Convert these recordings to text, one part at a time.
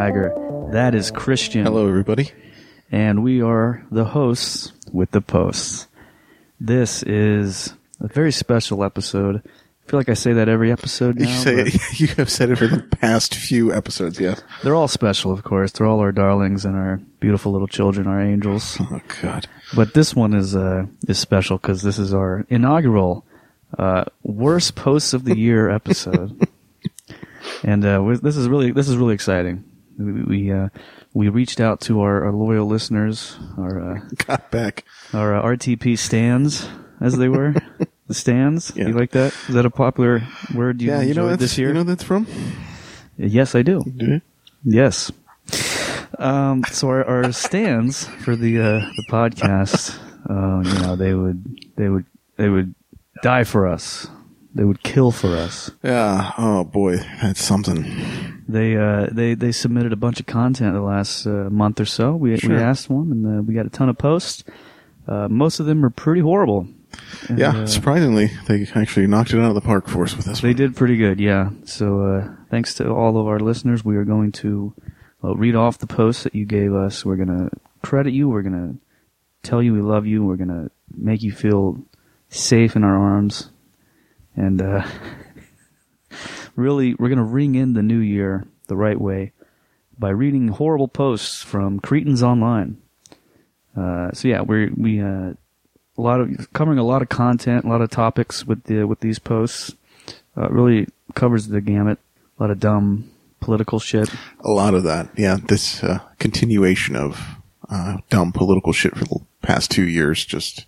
Geiger. That is Christian. Hello, everybody. And we are the hosts with the posts. This is a very special episode. I feel like I say that every episode now. You say but you have said it for the past few episodes. Yes. They're all special, of course. They're all our darlings and our beautiful little children, our angels. Oh God. But this one is uh, is special because this is our inaugural uh, worst posts of the year episode, and uh, this is really this is really exciting. We we, uh, we reached out to our, our loyal listeners, our uh, Got back. our uh, RTP stans, as they were, the stans. Yeah. You like that? Is that a popular word you yeah, you know that's this year? you know that's from. yes, I do. Do you? Yes. Um, so our, our stans for the uh, the podcast, uh, you know, they would they would they would die for us. They would kill for us. Yeah. Oh boy, that's something. They uh, they they submitted a bunch of content the last uh, month or so. We Sure. we asked one, and uh, we got a ton of posts. Uh, most of them are pretty horrible. And, yeah. uh, surprisingly, they actually knocked it out of the park for us with this They one. did pretty good, yeah. So uh, thanks to all of our listeners, we are going to uh, read off the posts that you gave us. We're going to credit you. We're going to tell you we love you. We're going to make you feel safe in our arms. And uh, really, we're going to ring in the new year the right way by reading horrible posts from Cretins Online. Uh, so yeah, we're we uh, a lot of covering a lot of content, a lot of topics with the with these posts. Uh, really covers the gamut. A lot of dumb political shit. A lot of that. Yeah. This uh, continuation of uh, dumb political shit for the past two years. Just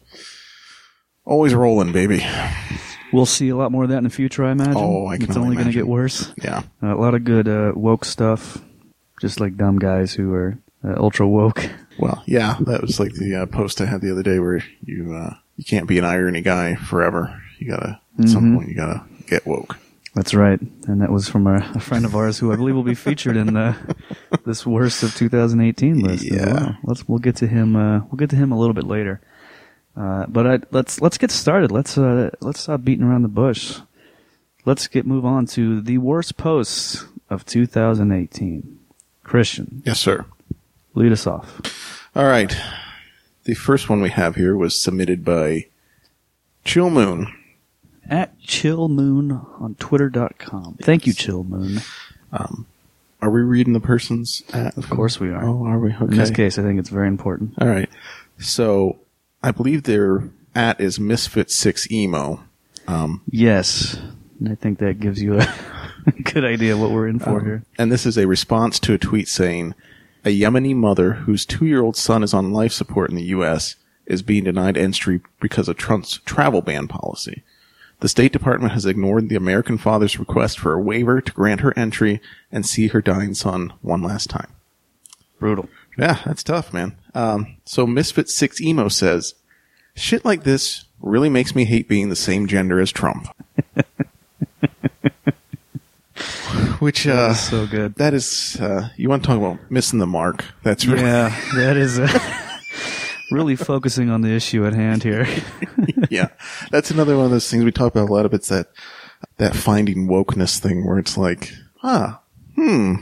always rolling, baby. We'll see a lot more of that in the future, I imagine. Oh, I can It's only going to get worse. Yeah. Uh, a lot of good uh, woke stuff, just like dumb guys who are uh, ultra woke. Well, yeah, that was like the uh, post I had the other day where you uh, you can't be an irony guy forever. You gotta at some Mhm. point you gotta get woke. That's right, and that was from a, a friend of ours who I believe will be featured in uh, this worst of 2018 list. as Yeah. well. let's we'll get to him. Uh, we'll get to him a little bit later. Uh, but I, let's let's get started. Let's uh, let's stop beating around the bush. Let's get move on to the worst posts of 2018. Christian, Yes, sir. lead us off. All right. The first one we have here was submitted by Chill Moon. At Chill Moon on Twitter.com. Thank you, Chill Moon. Are we reading the person's at? Of course we are. Oh, are we? Okay. In this case, I think it's very important. All right. So I believe their at is Misfit Six Emo. Yes, and I think that gives you a good idea what we're in for Um, here. And this is a response to a tweet saying, a Yemeni mother whose two-year-old son is on life support in the U.S. is being denied entry because of Trump's travel ban policy. The State Department has ignored the American father's request for a waiver to grant her entry and see her dying son one last time. Brutal. Yeah, that's tough, man. Um, so Misfit Six Emo says, "Shit like this really makes me hate being the same gender as Trump." Which uh, so good. that is, uh, you want to talk about missing the mark? That's really, Yeah, that is uh, really focusing on the issue at hand here. yeah. That's another one of those things we talk about a lot of. It's that that finding wokeness thing where it's like, ah, hmm,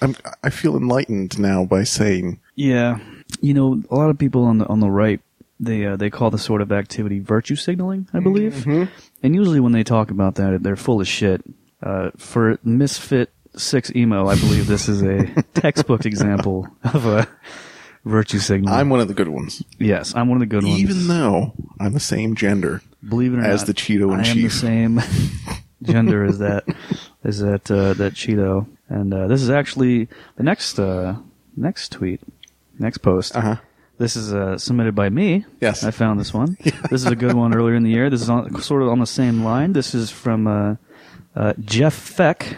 I'm I feel enlightened now by saying, Yeah, you know, a lot of people on the on the right they uh, they call this sort of activity virtue signaling, I believe. And usually when they talk about that, they're full of shit. Uh, for Misfit Six Emo, I believe this is a textbook example of a virtue signal. I'm one of the good ones, yes, I'm one of the good ones. even though I'm the same gender. believe it or as not, the Cheeto in I am the chief. same gender as that as that uh, that Cheeto. And uh, this is actually the next uh, next tweet, next post. Uh huh. This is uh, submitted by me. Yes. I found this one. This is a good one earlier in the year. This is on, sort of on the same line. This is from uh, uh, Jeff Feck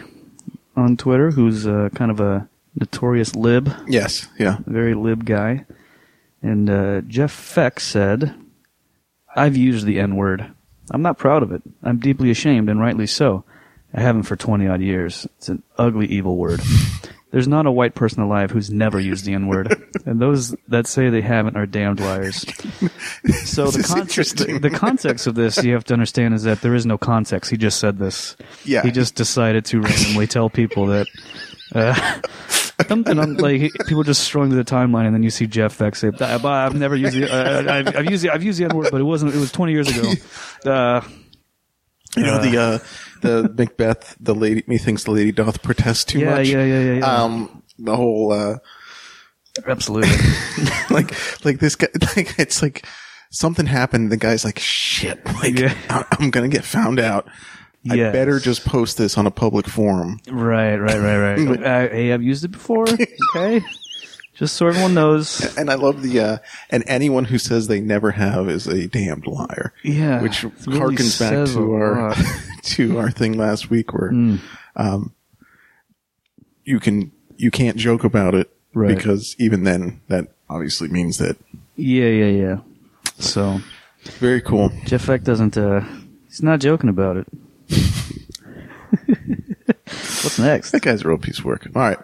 on Twitter, who's uh, kind of a notorious lib, Yes. Yeah. very lib guy. And uh, Jeff Feck said, I've used the N word. I'm not proud of it. I'm deeply ashamed, and rightly so. I haven't for 20 odd years. It's an ugly, evil word. There's not a white person alive who's never used the N word, and those that say they haven't are damned liars. So the, context, the, context of this you have to understand is that there is no context. He just said this. Yeah. He just decided to randomly tell people that. Uh, something on, like people just strolling through the timeline, and then you see Jeff Beck say, "I've I've never used the, uh, I've, I've used the, I've used the N word, but it wasn't. It was 20 years ago." Uh, You know the uh, the Macbeth, the lady methinks the lady doth protest too Yeah, much. yeah, yeah, yeah, yeah. Um, the whole uh, absolutely. like like this guy, like it's like something happened. The guy's like, shit, like Yeah. I- I'm gonna get found out. I Yes. better just post this on a public forum. Right, right, right, right. uh, hey, I've used it before. Okay, just so everyone knows. And I love the uh, and anyone who says they never have is a damned liar. Yeah, which really harkens back to our to our thing last week where Mm. um, you can you can't joke about it Right. because even then that obviously means that Yeah, yeah, yeah. So very cool. Jeff Beck doesn't. uh He's not joking about it. What's next? That guy's a real piece of work. All right.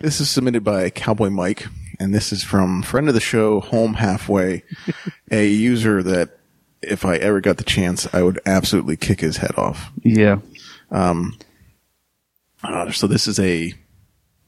This is submitted by Cowboy Mike, and this is from friend of the show, Home Halfway, a user that if I ever got the chance, I would absolutely kick his head off. Yeah, Uh, so this is a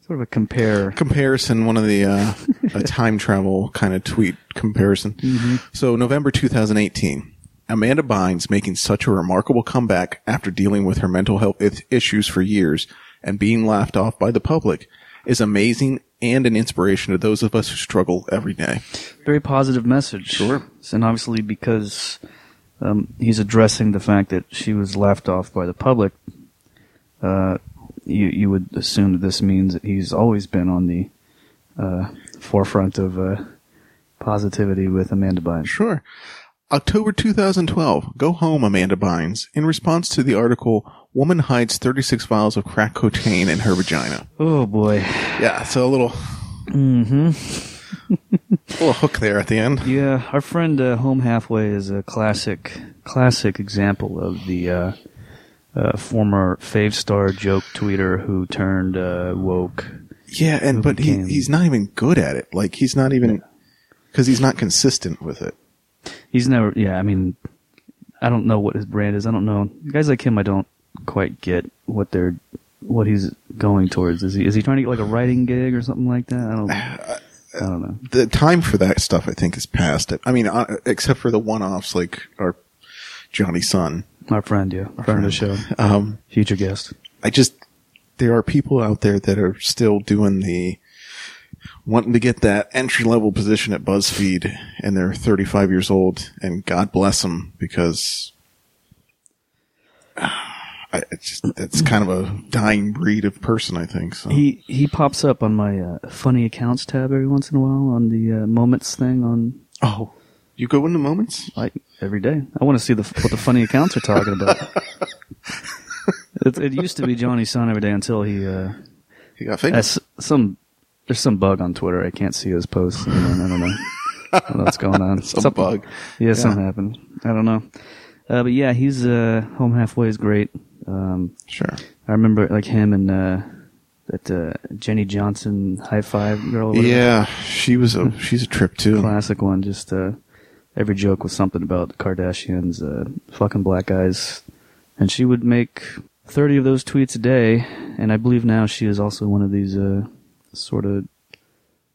sort of a compare. comparison, one of the uh, a time travel kind of tweet comparison. So November 2018, Amanda Bynes making such a remarkable comeback after dealing with her mental health issues for years and being laughed off by the public is amazing and an inspiration to those of us who struggle every day. Very positive message. Sure. and obviously because um, he's addressing the fact that she was laughed off by the public. Uh, you you would assume that this means that he's always been on the uh, forefront of uh, positivity with Amanda Bynes. Sure. October 2012. Go home, Amanda Bynes. In response to the article, woman hides 36 vials of crack cocaine in her vagina. Oh boy. Yeah, so a little, hmm a little hook there at the end. Yeah, our friend uh, Home Halfway is a classic, classic example of the uh, uh, former Favstar joke tweeter who turned uh, woke. Yeah, and but he he's not even good at it. Like he's not even because he's not consistent with it. He's never. Yeah, I mean, I don't know what his brand is. I don't know guys like him. I don't quite get what they're what he's going towards. Is he is he trying to get like a writing gig or something like that? I don't. I don't know. The time for that stuff, I think, is past. I mean, uh, except for the one-offs like our Jonny Sun. Our friend, yeah, friend of the show, Um, future guest. I just there are people out there that are still doing the wanting to get that entry level position at BuzzFeed, and they're 35 years old, and God bless them because. I, it's just, it's kind of a dying breed of person, I think. So. He he pops up on my uh, funny accounts tab every once in a while on the uh, moments thing on Oh, you go into moments? like every day. I want to see the what the funny accounts are talking about. it, it used to be Johnny's Son every day until he uh, He got famous. has some. There's some bug on Twitter. I can't see his posts. and I don't know. I don't know what's going on. Some Something- bug. Yeah, something happened. I don't know. Uh, but yeah, he's uh, home halfway is great. Um, Sure. I remember like him and uh, that uh, Jenny Johnson high five girl. Yeah, she was a she's a trip too. classic one. Just uh, every joke was something about the Kardashians, uh, fucking black guys, and she would make thirty of those tweets a day. And I believe now she is also one of these uh, sort of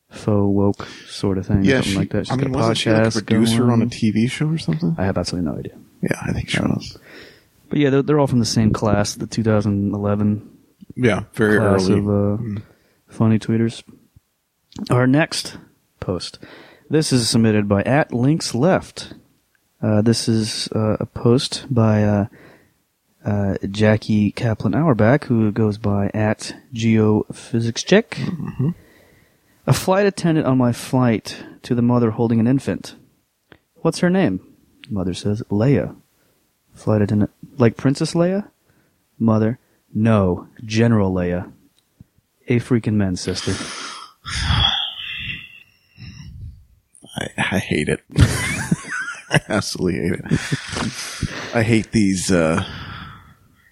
faux woke sort of thing, Yeah, something she, like that. She's I mean, got a wasn't she like a podcast producer going. on a TV show or something? I have absolutely no idea. Yeah, I think she Um, was. But yeah, they're, they're all from the same class, the 2011 Yeah, very class early. of uh, funny tweeters. Our next post. This is submitted by at links left. Uh, this is uh, a post by uh, Jackie Kaplan Auerbach, who goes by at geophysicschick. A flight attendant on my flight to the mother holding an infant. What's her name? Mother says Leia. Flight attendant, like Princess Leia? Mother, no, General Leia. A freaking men, sister. I, I hate it. I absolutely hate it. I hate these uh,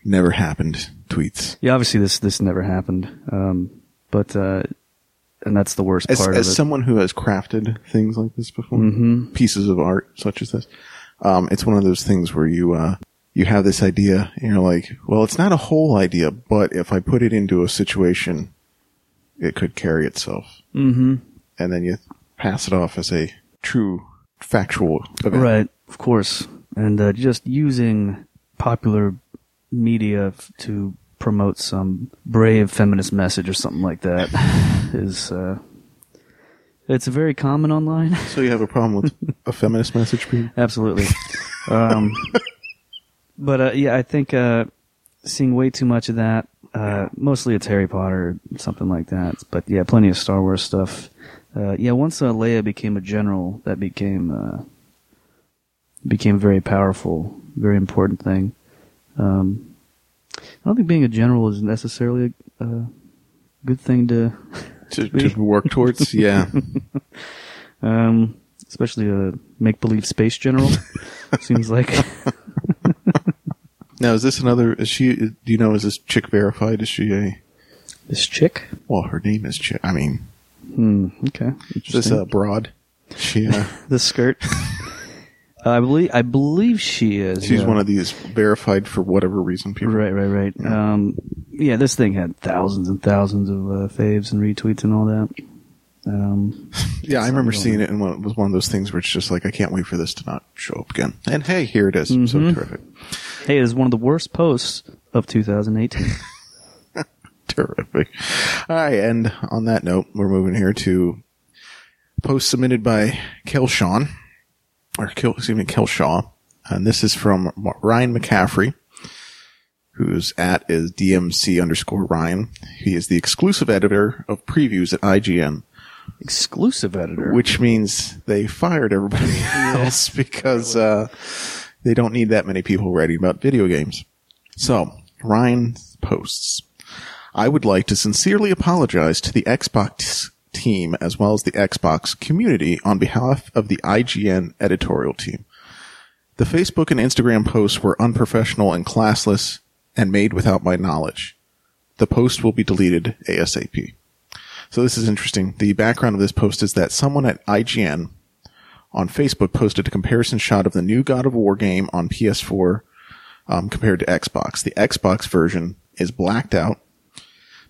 never happened tweets. Yeah, obviously this this never happened. Um, but uh, and that's the worst As, part as of it. someone who has crafted things like this before, pieces of art such as this, um, it's one of those things where you uh, you have this idea and you're like, well, it's not a whole idea, but if I put it into a situation, it could carry itself, mm-hmm. and then you pass it off as a true factual event. Right, of course, and uh, just using popular media f- to promote some brave feminist message or something like that is uh, it's very common online. So you have a problem with a feminist message being Absolutely. um, but uh, yeah, I think uh, seeing way too much of that. Uh, mostly it's Harry Potter, something like that. But yeah, plenty of Star Wars stuff. Uh, yeah, once uh, Leia became a general, that became uh, became very powerful, very important thing. Um, I don't think being a general is necessarily a, a good thing to, to, to work towards. Yeah. um, especially a make believe space general. Seems like Now, is this another? Is she? Do you know? Is this chick verified? Is she a? this chick. Well, her name is chick. I mean, Hmm. Okay. is this Interesting. a broad? She. Uh, the skirt. Uh, I believe I believe she is. she's yeah. one of these verified for whatever reason. People. Right, right, right. Um, yeah, this thing had thousands and thousands of uh, faves and retweets and all that. Um, Yeah, I remember seeing it, and it was one of those things where it's just like, I can't wait for this to not show up again. And hey, here it is. So Mhm. terrific, hey, it is one of the worst posts of 2018. terrific. All right, and on that note, we're moving here to post submitted by Kelshawn, or Kel, excuse me, Kelshaw, and this is from Ryan McCaffrey. Whose at is DMC underscore Ryan. He is the exclusive editor of previews at IGN. Exclusive editor. which means they fired everybody else because uh, they don't need that many people writing about video games. So Ryan posts, "I would like to sincerely apologize to the Xbox team as well as the Xbox community on behalf of the IGN editorial team. The Facebook and Instagram posts were unprofessional and classless and made without my knowledge. The post will be deleted ASAP." So this is interesting. The background of this post is that someone at IGN on Facebook posted a comparison shot of the new God of War game on PS4 um, compared to Xbox. The Xbox version is blacked out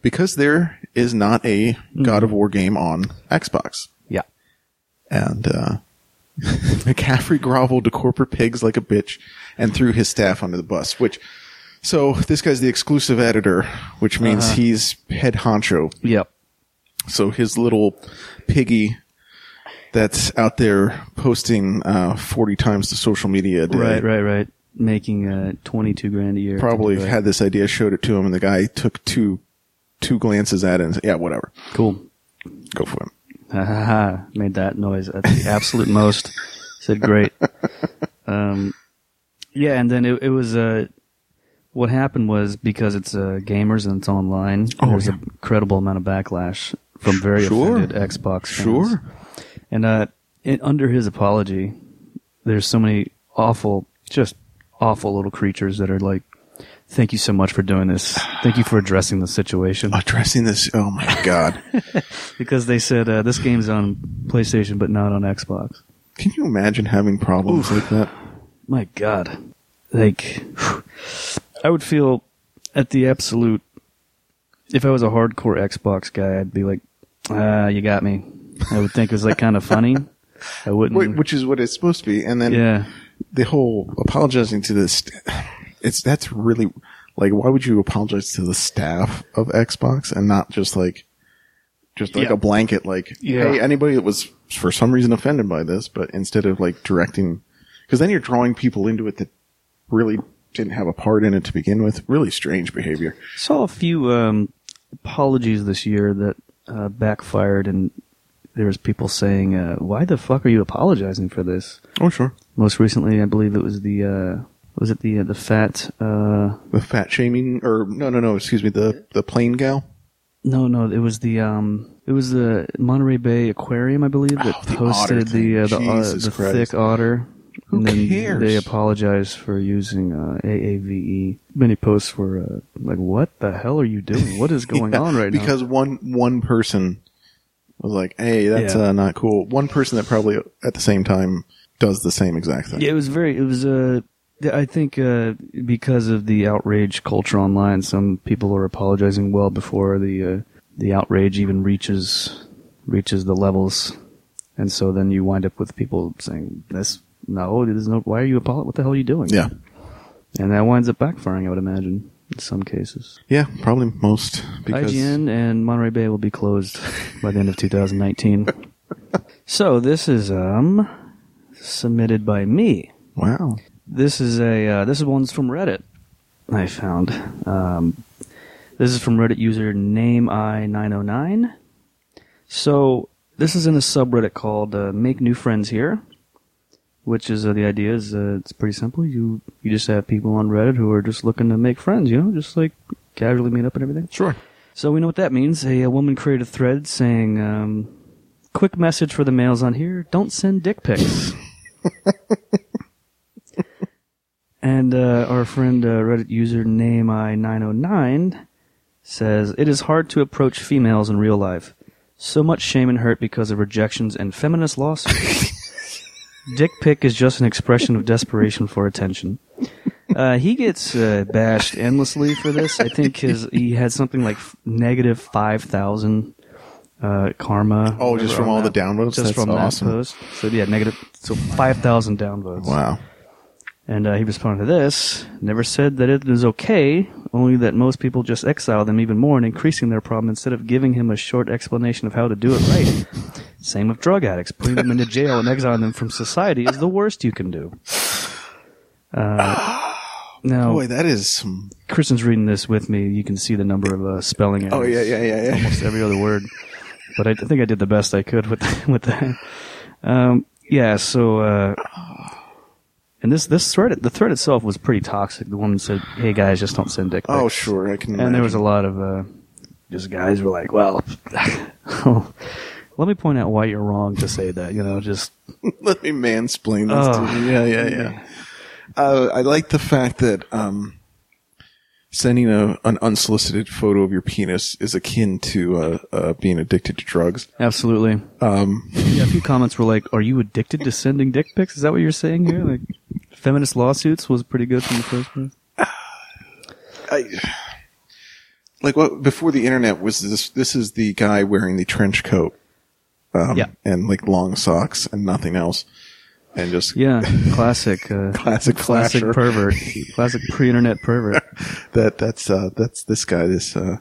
because there is not a God of War game on Xbox. yeah. And uh, McCaffrey groveled to corporate pigs like a bitch and threw his staff under the bus. Which, so this guy's the exclusive editor, which means he's head honcho Yep. so his little piggy that's out there posting uh, 40 times to social media a day Right, right, right. Making uh, 22 grand a year. probably Right. had this idea, showed it to him, and the guy took two two glances at it and said, yeah, whatever. Cool. Go for him. Ha ha ha. Made that noise at the absolute most. Said great. Um, yeah, and then it, it was, uh, what happened was because it's, uh, gamers and it's online, Oh, there's yeah. a credible amount of backlash from very Sure. offended Xbox fans. Sure. And, uh, it, under his apology, there's so many awful, just awful little creatures that are like, thank you so much for doing this. Thank you for addressing the situation. Addressing this, oh my god. Because they said, uh, this game's on PlayStation, but not on Xbox. Can you imagine having problems like that? My God, like I would feel at the absolute. If I was a hardcore Xbox guy, I'd be like, "Ah, you got me." I would think it was like kind of funny. I wouldn't. Which is what it's supposed to be. And then yeah, the whole apologizing to this, it's, that's really, like, why would you apologize to the staff of Xbox and not just like, just like Yeah. a blanket, like, Yeah. hey, anybody that was for some reason offended by this, but instead of like directing, cause then you're drawing people into it that really didn't have a part in it to begin with. Really strange behavior. saw a few um, apologies this year that uh, backfired, and there was people saying, uh, "Why the fuck are you apologizing for this?" Oh, sure. Most recently, I believe it was the uh, was it the uh, the fat. Uh, The fat shaming, or no, no, no, excuse me, the, the plain gal. No, no, it was the um, it was the Monterey Bay Aquarium, I believe, that Oh, the posted the uh, the, uh, the thick otter. Who and then cares? They apologize for using uh, AAVE. Many posts were uh, like, "What the hell are you doing? What is going Yeah, on right now?" because one one person was like, "Hey, that's Yeah. uh, not cool." One person that probably at the same time does the same exact thing. Yeah, it was very. It was. Uh, I think uh, because of the outrage culture online, some people are apologizing well before the uh, the outrage even reaches reaches the levels, and so then you wind up with people saying, "This no, there's no. Why are you apologizing? What the hell are you doing?" Yeah, and that winds up backfiring. I would imagine in some cases. yeah, probably most because IGN and Monterey Bay will be closed by the end of 2019. so this is um submitted by me. wow, This is a uh, this is one's from Reddit. I found. Um, this is from Reddit user name i nine oh nine. So this is in a subreddit called uh, "Make New Friends Here," which is uh, the idea is uh, it's pretty simple. You you just have people on Reddit who are just looking to make friends. You know, just like casually meet up and everything. sure. So we know what that means. A, a woman created a thread saying, um, "Quick message for the males on here: Don't send dick pics." and uh, our friend uh, Reddit user name i nine oh nine says, "It is hard to approach females in real life. So much shame and hurt because of rejections and feminist lawsuits. dick pic is just an expression of desperation for attention." Uh, he gets uh, bashed endlessly for this. I think his he had something like f- negative five thousand uh, karma. Oh, just from all the that- downvotes? Just That's from awesome. that post. So yeah, negative. So five thousand downvotes. Wow. And uh, he responded to this. Never said that it is okay, only that most people just exile them even more and increasing their problem instead of giving him a short explanation of how to do it right. Same with drug addicts. Putting them into jail and exiling them from society is the worst you can do. Uh, now, Boy, that is some. Kristen's reading this with me. You can see the number of uh, spelling errors. Oh yeah, yeah, yeah, yeah. Almost every other word. But I, I think I did the best I could with with that. Um, yeah. So, uh, and this this thread the thread itself was pretty toxic. The woman said, "Hey guys, just don't send dick pics." Oh sure, I can. And there was a lot of uh, just guys were like, "Well, let me point out why you're wrong to say that." You know, just Let me mansplain this Oh. to you. Yeah, yeah, yeah. Uh, I like the fact that um, sending a, an unsolicited photo of your penis is akin to uh, uh, being addicted to drugs. absolutely. Um, Yeah, a few comments were like, "Are you addicted to sending dick pics?" Is that what you're saying here? Like, feminist lawsuits was pretty good from the first place. I, like what before the internet was this. This is the guy wearing the trench coat, um, Yeah. and like long socks and nothing else, and just Yeah, classic, uh, Classic classic flasher. pervert, classic pre-internet pervert. that that's uh that's this guy this uh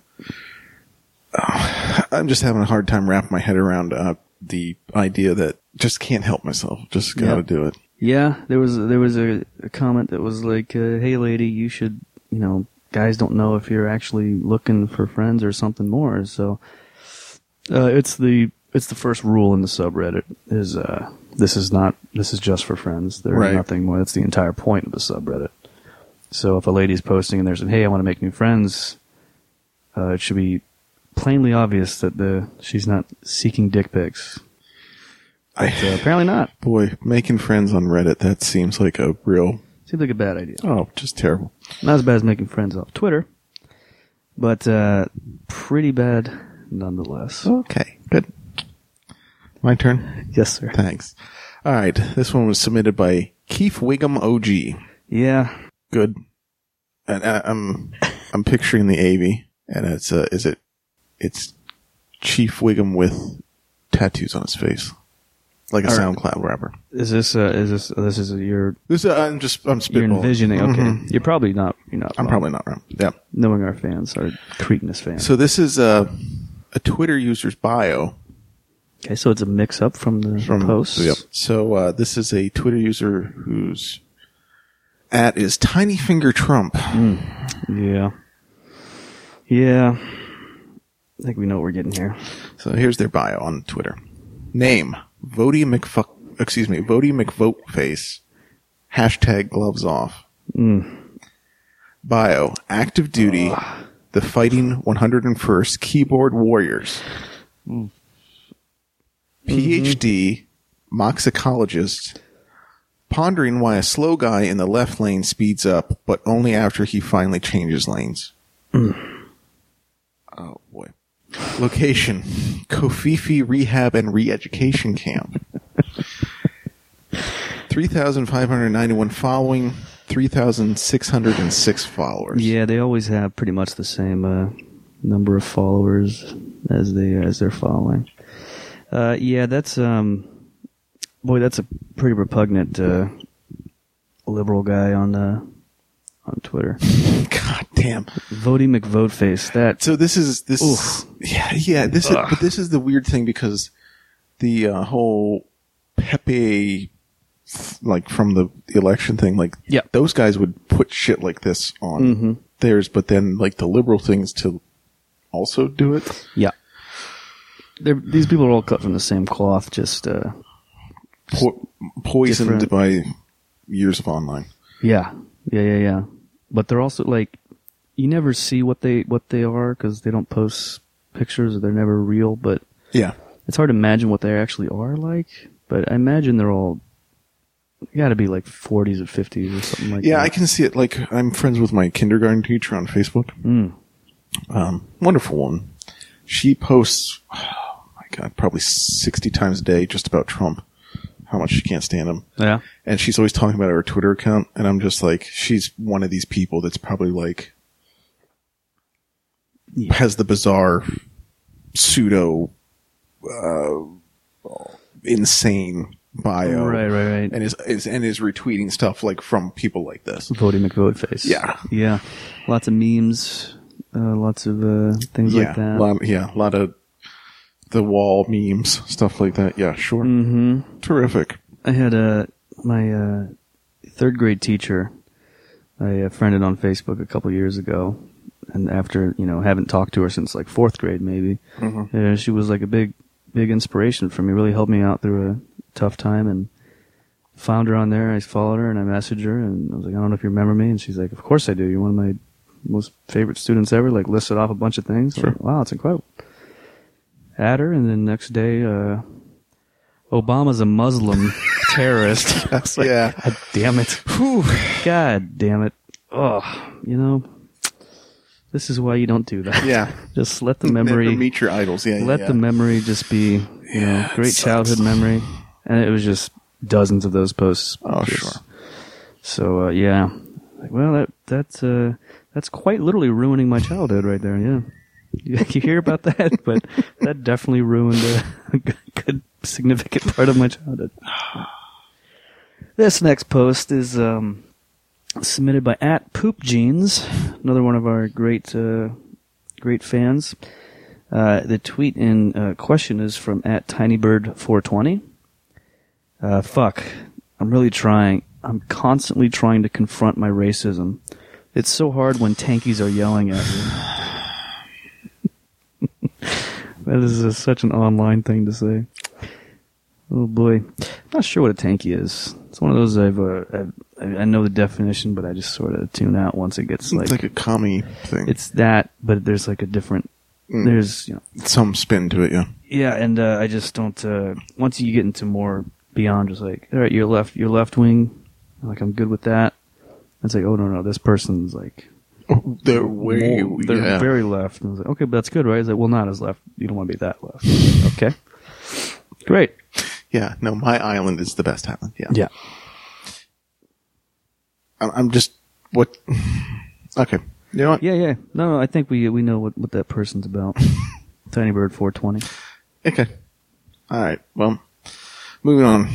oh, i'm just having a hard time wrapping my head around uh the idea that just can't help myself just gotta do it Yeah, there was there was a, a comment that was like, uh, "Hey, lady, you should, you know, guys don't know if you're actually looking for friends or something more." So, uh, it's the it's the first rule in the subreddit is uh, this is not this is just for friends. There's Right. nothing more. That's the entire point of the subreddit. So if a lady's posting and there's "Hey, I want to make new friends," uh, it should be plainly obvious that the she's not seeking dick pics. I So apparently not. boy making friends on reddit that seems like a real Seems like a bad idea. oh just terrible Not as bad as making friends off Twitter, but uh, pretty bad nonetheless. okay good my turn Yes, sir. thanks all right this one was submitted by keith wiggum og Yeah, good and I, i'm i'm picturing the av and it's uh is it it's chief wiggum with tattoos on his face like a All right. soundcloud rapper is this uh, is this this is your this uh, i'm just i'm you're spitballing. envisioning? Okay, Mhm. you're probably not. You're not. i'm wrong. probably not wrong yeah knowing our fans, our Cretinous fans. so this is uh, a twitter user's bio okay, so it's a mix up from the from posts. Yep. So uh, this is a Twitter user whose at is Tiny Finger Trump. Yeah. Yeah. I think we know what we're getting here. So here's their bio on Twitter. Name Vody McFuck. Excuse me, Vody McVoteface. Hashtag gloves off. Hmm. Bio active duty. Ah. The fighting 101st keyboard warriors. Hmm. PhD mm-hmm. moxicologist. pondering why a slow guy in the left lane speeds up, but only after he finally changes lanes. Hmm. oh boy. Location: Covfefe Rehab and Re-Education Camp. Three thousand five hundred ninety-one following. Three thousand six hundred and six followers. Yeah, they always have pretty much the same uh, number of followers as they as they're following. Uh, yeah, that's um, boy, that's a pretty repugnant uh, liberal guy on uh, on Twitter. God damn. Vody McVoteface. That So this is this. Oof. Yeah, yeah. This is, Ugh. but this is the weird thing because the uh, whole Pepe, like from the election thing, like Yeah. those guys would put shit like this on Mhm. theirs, but then like the liberal things to also do it. yeah. They're, these people are all cut from the same cloth. Just uh, Po- poisoned Different. by years of online. Yeah, yeah, yeah, yeah. But they're also like, you never see what they what they are because they don't post pictures or they're never real. But Yeah, it's hard to imagine what they actually are like. But I imagine they're all got to be like 40s or 50s or something like yeah. that. I can see it. Like I'm friends with my kindergarten teacher on Facebook. Mm. um, wonderful woman. She posts, oh my god, probably sixty times a day just about Trump, how much she can't stand him, Yeah. and she's always talking about her Twitter account, and I'm just like, she's one of these people that's probably like Yeah. has the bizarre pseudo uh, insane bio, Right, right, right. and is, is and is retweeting stuff like from people like this. Vody McVoteface. Yeah. Yeah. Lots of memes. Uh, lots of uh, things yeah, like that. lot, yeah, a lot of the wall memes, stuff like that. Yeah, sure. Mm-hmm. Terrific. I had a my uh, third grade teacher. I uh, friended on Facebook a couple years ago, and after you know haven't talked to her since like fourth grade maybe. Mhm. Uh, she was like a big big inspiration for me. Really helped me out through a tough time, and found her on there. I followed her and I messaged her, and I was like, I don't know if you remember me, and she's like, Of course I do. You're one of my most favorite students ever. Like listed off a bunch of things. Sure. Like, wow, it's incredible. Add her, and then next day. uh Obama's a Muslim terrorist. I was like, Yeah. God damn it. God damn it. Oh, you know, this is why you don't do that. Yeah. Just let the memory, Never meet your idols. Yeah. let yeah. the memory just be, you Yeah, it great sucks. childhood memory. And it was just dozens of those posts. Oh, Just- sure. So, uh, yeah. Like, well, that, that's, uh, that's quite literally ruining my childhood right there. Yeah. You, hear about that, but that definitely ruined a good, good significant part of my childhood. This next post is um, submitted by at Poop Jeans, another one of our great uh, great fans. Uh, the tweet in uh, question is from at TinyBird420. Uh, fuck, I'm really trying. I'm constantly trying to confront my racism. It's so hard when tankies are yelling at me. That is uh, such an online thing to say. Oh boy, I'm not sure what a tanky is. It's one of those I've, uh, I've I know the definition, but I just sort of tune out once it gets like It's like a commie thing. it's that, but there's like a different. Mm. There's you know some spin to it. Yeah. yeah, and uh, I just don't. Uh, once you get into more beyond, just like all right, you're left, you're left wing. Like I'm good with that. It's like oh no no, this person's like They're way. more- they're yeah. very left. And I was like okay, but that's good, right? It's like well, not as left. You don't want to be that left. okay, great. yeah. No, my island is the best island. Yeah. Yeah. I'm, I'm just what. Okay. You know what? Yeah, yeah. No, no, I think we we know what, what that person's about. Tiny Bird 420. Okay. All right. Well, moving on.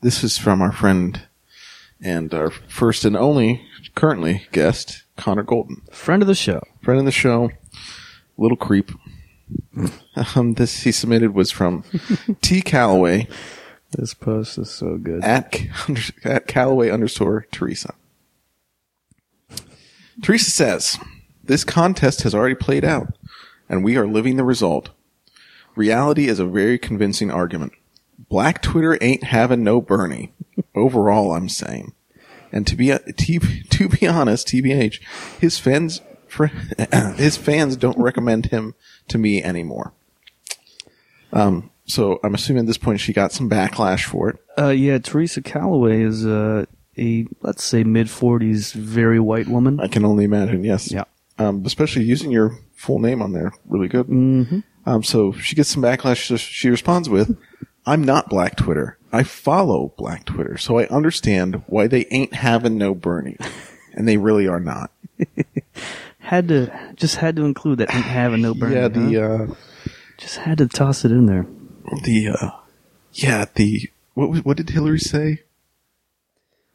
This is from our friend and our first and only currently guest, Connor Golden. Friend of the show. friend of the show, little creep. Um, this he submitted was from T Calloway This post is so good. at, at Calloway underscore Teresa. Teresa says, This contest has already played out, and we are living the result. Reality is a very convincing argument. Black Twitter ain't having no Bernie. Overall, I'm saying. And to be to, to be honest, TBH, his fans his fans don't recommend him to me anymore. Um, so I'm assuming at this point she got some backlash for it. Uh, yeah, Teresa Calloway is uh, a let's say mid forties, very white woman. I can only imagine. Yes. Yeah. Um, especially using your full name on there, really good. Mm-hmm. Um, so she gets some backlash. So she responds with, "I'm not Black Twitter. I follow Black Twitter, so I understand why they ain't having no Bernie, and they really are not." Had to just had to include that ain't having no burn. yeah. The uh, just had to toss it in there. the uh, yeah the what was, what did Hillary say?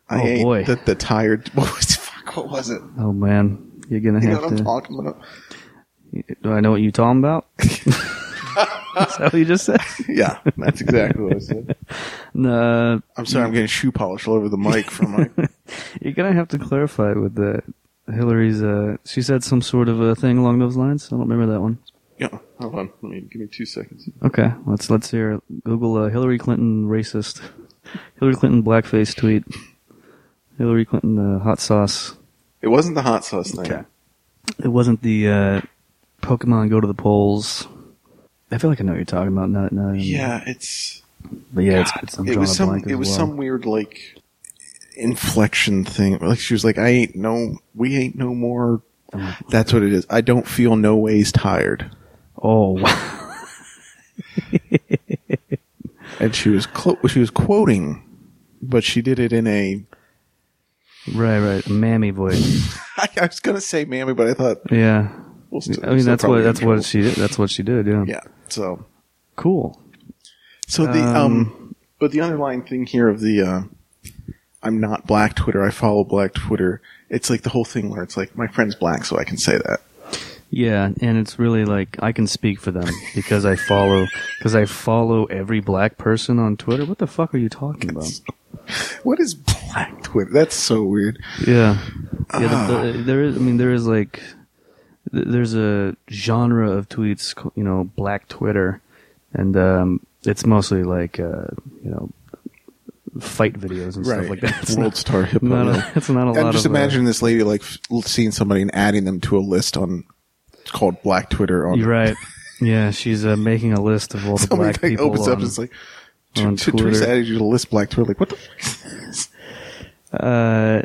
I Oh, ain't boy. the, the tired. What was fuck? What was it? Oh man, you're gonna You know have what I'm to. talking about? Do I know what you're talking about? Is that what you just said? Yeah, that's exactly what I said. No, I'm sorry, I'm getting shoe polish all over the mic from my. you're gonna have to clarify with the Hillary's. Uh, she said some sort of a thing along those lines. I don't remember that one. yeah, hold on. Let me give me two seconds. Okay, let's let's hear. Google uh, Hillary Clinton racist. Hillary Clinton blackface tweet. Hillary Clinton uh, hot sauce. It wasn't the hot sauce thing. Okay. It wasn't the uh, Pokemon go to the polls. I feel like I know what you're talking about. Not, not, Yeah, it's but yeah, it's, it's I'm it was some it was well. some weird like inflection thing. Like she was like, "I ain't no, we ain't no more." That's what it is. I don't feel no ways tired. Oh, wow. And she was clo- she was quoting, but she did it in a. right, right, mammy voice. I, I was gonna say mammy, but I thought Yeah, we'll still, I mean that's what that's what she did. That's what she did. Yeah, Yeah. So cool. So the um, Um, but the underlying thing here of the uh, I'm not black Twitter. I follow black Twitter. It's like the whole thing where it's like my friend's black, so I can say that. Yeah, and it's really like I can speak for them because I follow because I follow every black person on Twitter. What the fuck are you talking about? What is black Twitter? That's so weird. Yeah, yeah. The, the, there is. I mean, there is like there's a genre of tweets, you know, black Twitter, and um, it's mostly like uh, you know fight videos and stuff like that. It's World not, star hip not hop. a, it's not a I'm lot just of. uh, imagining this lady like f- seeing somebody and adding them to a list on called Black Twitter. On you're right. Yeah, she's uh, making a list of all the somebody black like, people. opens up on- and it's like. on to Teresa Twitter. added you to the list Black Twitter. Like what the? Fuck? Uh,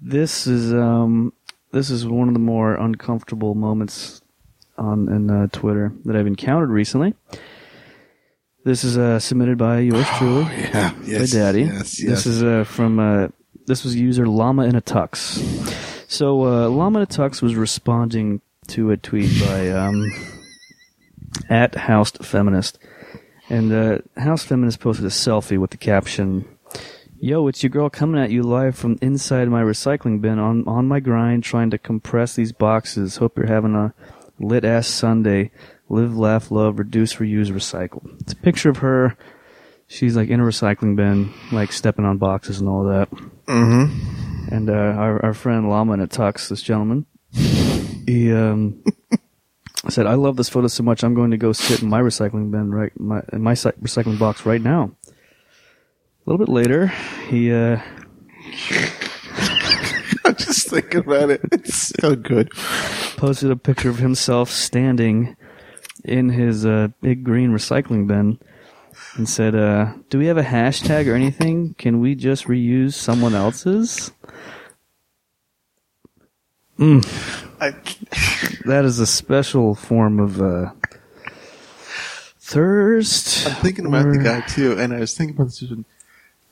this is um, this is one of the more uncomfortable moments on in uh, Twitter that I've encountered recently. This is uh, submitted by yours truly, Yeah. by Daddy. Yes. Yes. This is uh, from uh, this was user Llama in a Tux. So uh, Llama in a Tux was responding to a tweet by um, at Housed Feminist, and uh, House Feminist posted a selfie with the caption. Yo, it's your girl coming at you live from inside my recycling bin on, on my grind trying to compress these boxes. Hope you're having a lit ass Sunday. Live, laugh, love, reduce, reuse, recycle. It's a picture of her. She's like in a recycling bin, like stepping on boxes and all that. Mm-hmm. And uh, our, our friend Llama in a tux, this gentleman, he um, said, "I love this photo so much. I'm going to go sit in my recycling bin right my in my cy- recycling box right now." A little bit later, he uh, I'm just thinking about it. It's so good. posted a picture of himself standing in his uh, big green recycling bin and said, uh, "Do we have a hashtag or anything? Can we just reuse someone else's?" I, That is a special form of uh, thirst. I'm thinking about the guy too, and I was thinking about this.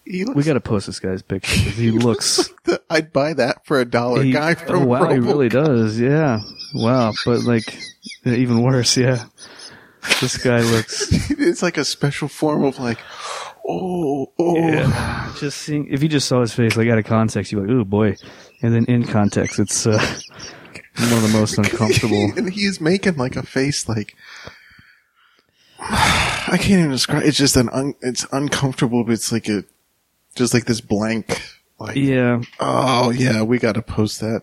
He looks We got to post this guy's picture. He looks. the, I'd buy that for a dollar. he- guy from oh wow, he Robo- really does. Yeah. Wow. But like, even worse. Yeah. This guy looks. It's like a special form of like, oh, oh. Yeah. Just seeing if you just saw his face, like out of context, you're like, "Ooh boy," and then in context, it's uh, one of the most uncomfortable. and he's making like a face like. I can't even describe. It's just an un, it's uncomfortable, but it's like a, just like this blank. Like, Yeah. oh yeah, we got to post that.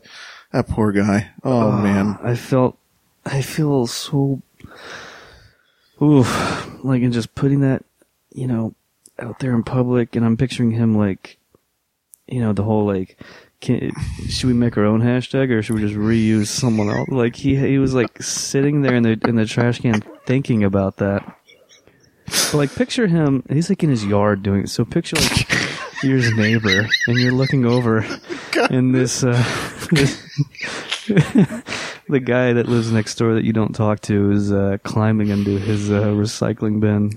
That poor guy. Oh man. I felt, I feel so, oof, like in just putting that, you know, out there in public, and I'm picturing him like, you know, the whole like, can, should we make our own hashtag or should we just reuse someone else? Like he he was like sitting there in the in the trash can thinking about that. But like, picture him. He's like in his yard doing. it. So picture like you're his neighbor, and you're looking over, and this, uh, this the guy that lives next door that you don't talk to is uh, climbing into his uh, recycling bin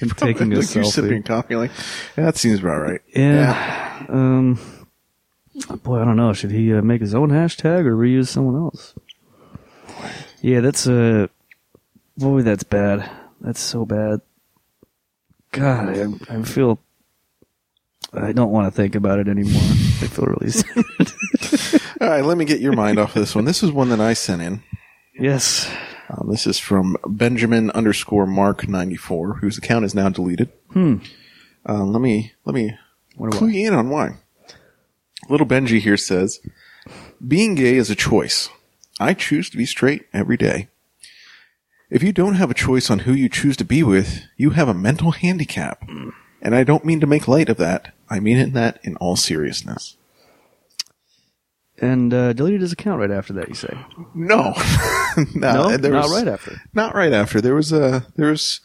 and taking a like you're sipping selfie. coffee, like yeah, that seems about right. Yeah. Um. Boy, I don't know. Should he uh, make his own hashtag or reuse someone else? Yeah, that's uh Boy, that's bad. That's so bad. God, I, I feel. I don't want to think about it anymore. I feel really sad. All right, let me get your mind off of this one. This is one that I sent in. yes. Um, this is from Benjamin underscore Mark ninety four, whose account is now deleted. Hmm. Uh, let me let me What clue you in on why. Little Benji here says, "Being gay is a choice. I choose to be straight every day. If you don't have a choice on who you choose to be with, you have a mental handicap. And I don't mean to make light of that. I mean it that in all seriousness. And uh, deleted his account right after that. You say No, no, not was- right after. Not right after. There was a there was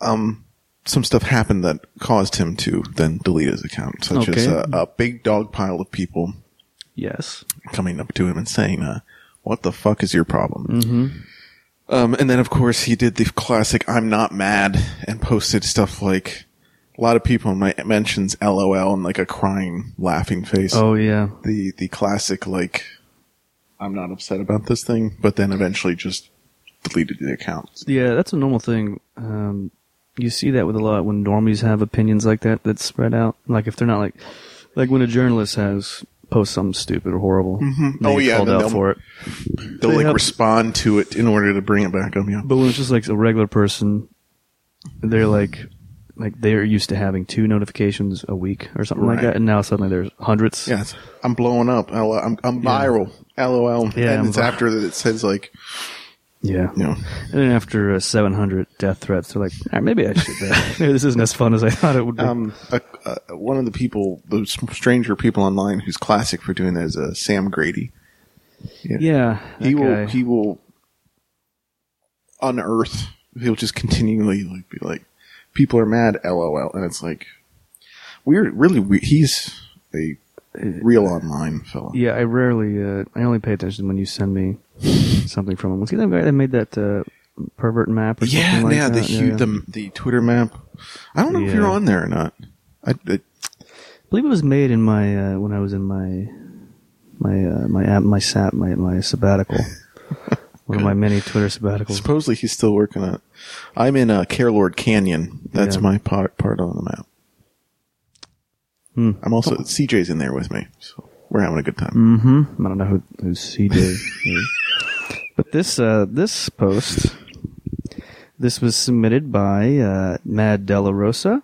um some stuff happened that caused him to then delete his account, such as a, a big dog pile of people Yes. coming up to him and saying, uh, "What the fuck is your problem?" Mm-hmm. Um, and then of course he did the classic "I'm not mad" and posted stuff like a lot of people in my mentions LOL and like a crying, laughing face. Oh yeah. The the classic like I'm not upset about this thing, but then eventually just deleted the account. Yeah, that's a normal thing. Um, you see that with a lot when normies have opinions like that that spread out. Like if they're not like, like when a journalist has post something stupid or horrible. Mm-hmm. they Oh, yeah, they'll- for it. They'll They like have- respond to it in order to bring it back up. Yeah. But when it's just like a regular person, they're like, like they're used to having two notifications a week or something like Right. that, and now suddenly there's hundreds. Yeah, it's, I'm blowing up. L- I'm, I'm viral. LOL. Yeah, and I'm it's vi- after that it says like, yeah. you know, And then after uh, 700 death threats, they're like, "Ah, maybe I should. Uh, maybe this isn't as fun as I thought it would be. um, a, one of the people, those stranger people online who's classic for doing that is uh, Sam Grady. yeah, He will, guy. he will unearth. He'll just continually like be like, people are mad. LOL, and it's like weird. Really, we he's a real online fella. Yeah, I rarely. Uh, I only pay attention when you send me something from him. Was he that guy that made that uh, pervert map? Or Yeah, something like yeah, the, that? hu- the the Twitter map. I don't know if you're on there or not. I, I I believe it was made in my uh, when I was in my my uh, my app, my sap, my my sabbatical. One of my many Twitter sabbaticals. supposedly he's still working on it. I'm in uh, Carelord Canyon. That's Yeah. my part part on the map. Hmm. I'm also CJ's in there with me, so we're having a good time. Mm-hmm. I don't know who who's CJ is. But this uh, this post, this was submitted by uh, Mad Della Rosa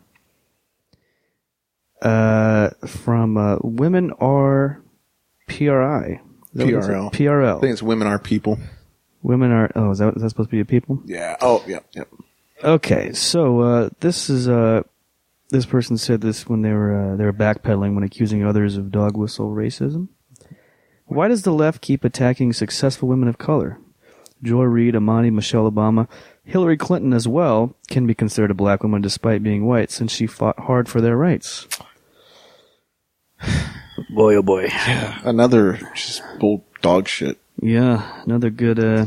uh, from uh, Women Are PRI. Is that what it said? PRL. I PRL. think it's women are people. Women are. Oh, is that, is that supposed to be a people? Yeah. Oh, yeah, yeah. Okay, so uh, this is uh, this person said this when they were uh, they were backpedaling when accusing others of dog whistle racism. Why does the left keep attacking successful women of color? Joy Reid, Amani, Michelle Obama, Hillary Clinton as well can be considered a black woman despite being white, since she fought hard for their rights. Boy, oh boy. Yeah, Another just bull dog shit. Yeah, another good, uh,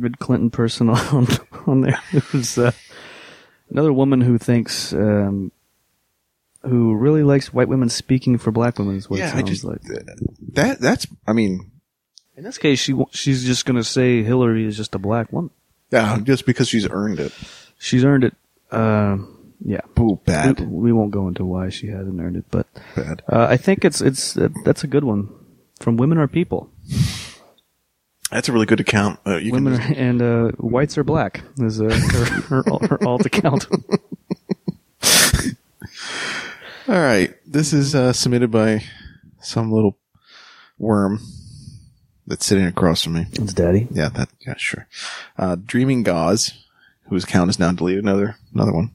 good Clinton person on on there. It was uh, another woman who thinks, um, who really likes white women speaking for black women. Is what it yeah, I sounds just like. that that's. I mean, In this case, she she's just going to say Hillary is just a black woman. yeah, just because she's earned it. She's earned it. Uh, yeah, Ooh, we, bad, we won't go into why she hasn't earned it, but bad. uh, I think it's it's uh, that's a good one. From women are people. That's a really good account. Uh, you Women can are, and uh, whites are black. Is uh, her, her, her alt account. All right. This is uh, submitted by some little worm that's sitting across from me. It's daddy. Yeah, that. Yeah, sure. Uh, Dreaming Gauze, whose account is now deleted. Another another one.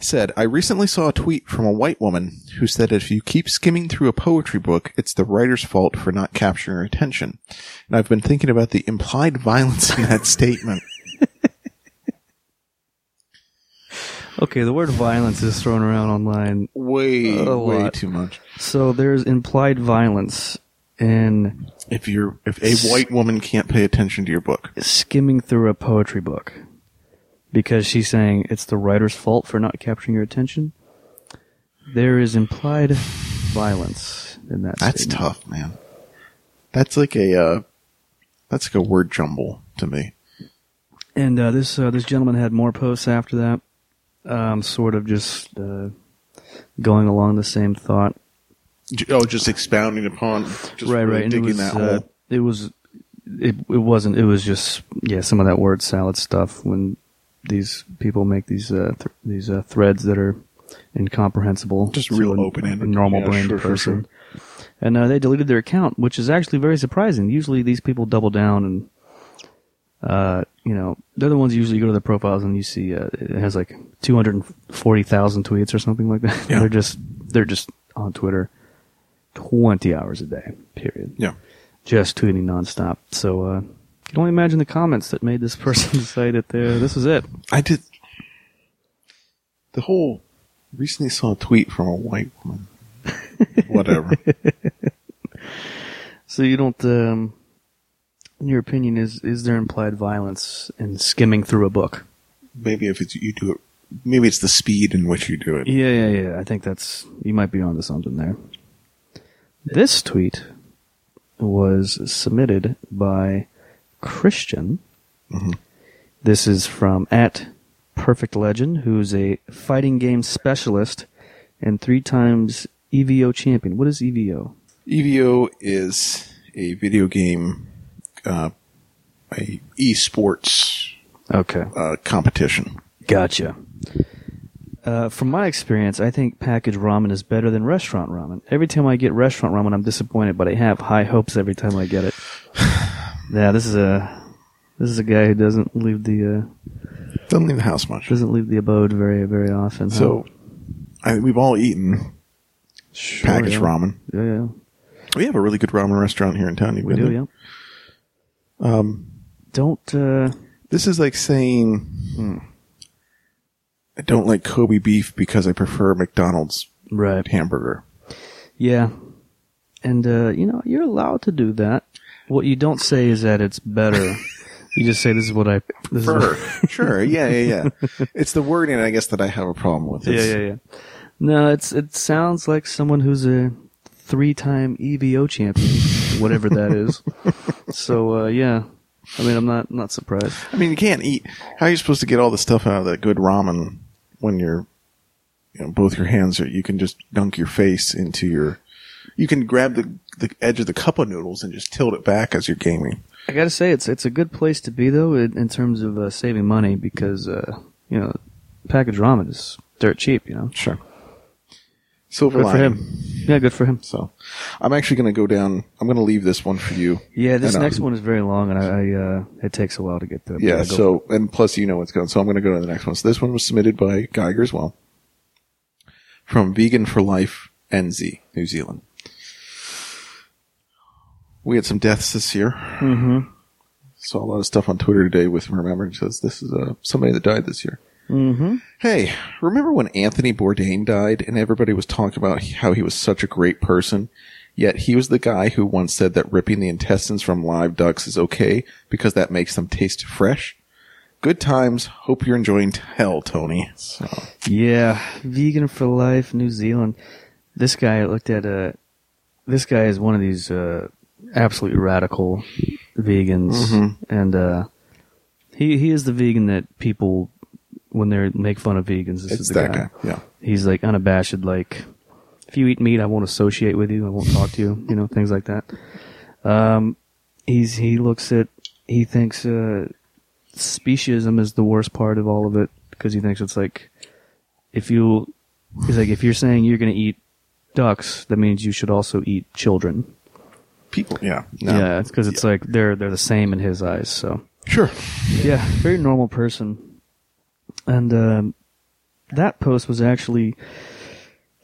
Said, I recently saw a tweet from a white woman who said if you keep skimming through a poetry book, it's the writer's fault for not capturing your attention. And I've been thinking about the implied violence in that statement. Okay, the word violence is thrown around online. Way, A way lot. too much. So there's implied violence in If you're, if a white woman can't pay attention to your book, skimming through a poetry book because she's saying it's the writer's fault for not capturing your attention. There is implied violence in that. that's statement. tough, man. That's like a, uh, that's like a word jumble to me. And uh, this uh, this gentleman had more posts after that, um, sort of just uh, going along the same thought. Oh, just expounding upon, just right, really right. It digging was, that uh, hole. it was, it it wasn't. It was just yeah, some of that word salad stuff. When these people make these uh, th- these uh, threads that are incomprehensible, Just real open-ended. normal Yeah, brained sure, sure, person. And uh, they deleted their account, which is actually very surprising. Usually, these people double down and. Uh, you know, they're the ones you usually go to their profiles and you see uh, it has like 240,000 tweets or something like that. Yeah. they're just they're just on Twitter 20 hours a day. Period Yeah. just tweeting nonstop. So uh, can only imagine the comments that made this person decide that this is it. I did. The whole recently saw a tweet from a white woman. Whatever. So you don't. Um, in your opinion, is is there implied violence in skimming through a book? maybe if it's you do it. Maybe it's the speed in which you do it. Yeah, yeah, yeah. I think that's you might be onto something there. This tweet was submitted by Christian. Mhm. This is from at Perfect Legend, who's a fighting game specialist and three times EVO champion. What is EVO? EVO is a video game, uh, a esports Okay, uh, competition. gotcha. Uh, from my experience, I think packaged ramen is better than restaurant ramen. Every time I get restaurant ramen, I'm disappointed, but I have high hopes every time I get it. Yeah, this is a this is a guy who doesn't leave the uh, Doesn't leave the house much. doesn't leave the abode very very often. huh? So, I, we've all eaten Sure, packaged yeah. ramen. Yeah, yeah, We have a really good ramen restaurant here in town. You've we been do. there? Yeah. Um, Don't. Uh, This is like saying, hmm, I don't like Kobe beef because I prefer McDonald's right. hamburger. Yeah. And, uh, you know, you're allowed to do that. What you don't say is that it's better. you just say, this is what I, this is Prefer. sure. Yeah, yeah, yeah. It's the wording, I guess, that I have a problem with. yeah, It's- yeah, yeah. No, it's, it sounds like someone who's a three-time EVO champion, whatever that is. so, uh, yeah. I mean, I'm not, not surprised. I mean, you can't eat. How are you supposed to get all the stuff out of that good ramen when you're, you know, both your hands are, you can just dunk your face into your, you can grab the, the edge of the cup of noodles and just tilt it back as you're gaming. I gotta say, it's, it's a good place to be though, in, in terms of, uh, saving money because, uh, you know, packaged ramen is dirt cheap, you know? Sure. Silver Good for him. Yeah, good for him. So, I'm actually going to go down. I'm going to leave this one for you. Yeah, this And, next one is very long, and I, I uh, it takes a while to get to. Yeah. So, and plus, you know what's going. So, I'm going to go to the next one. So, this one was submitted by Geiger as well, from Vegan for Life NZ, New Zealand. We had some deaths this year. Mhm. Saw a lot of stuff on Twitter today with remembrance. Says this is uh, somebody that died this year. Mhm. Hey, remember when Anthony Bourdain died and everybody was talking about how he was such a great person? Yet he was the guy who once said that ripping the intestines from live ducks is okay because that makes them taste fresh. Good times. Hope you're enjoying hell, Tony. So, Yeah, vegan for life, New Zealand. This guy I looked at. Uh, this guy is one of these uh, absolutely radical vegans, Mhm. and uh, he he is the vegan that people when they make fun of vegans. This it's is the that guy. guy. Yeah. He's like unabashed, like if you eat meat, I won't associate with you. I won't talk to you. You know, things like that. Um, he's he looks at he thinks uh, speciesism is the worst part of all of it because he thinks it's like if you he's like if you're saying you're going to eat ducks, that means you should also eat children. People. Yeah. No. Yeah, it's because it's like they're they're the same in his eyes. So Sure. yeah, very normal person. And um, that post was actually,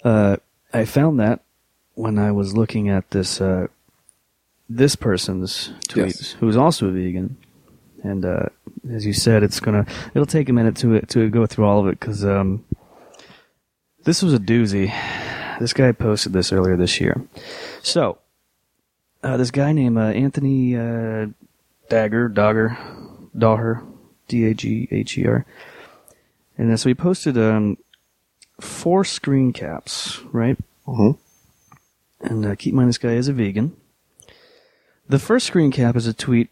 uh, I found that when I was looking at this uh, this person's tweets, Yes. who is also a vegan, and uh, as you said, it's gonna it'll take a minute to to go through all of it because um, this was a doozy. This guy posted this earlier this year. So, uh, this guy named uh, Anthony uh, Dagger, Dogger, Daher, D A G H E R. And so he posted um, four screen caps, right? Mhm. And uh, keep in mind, this guy is a vegan. The first screen cap is a tweet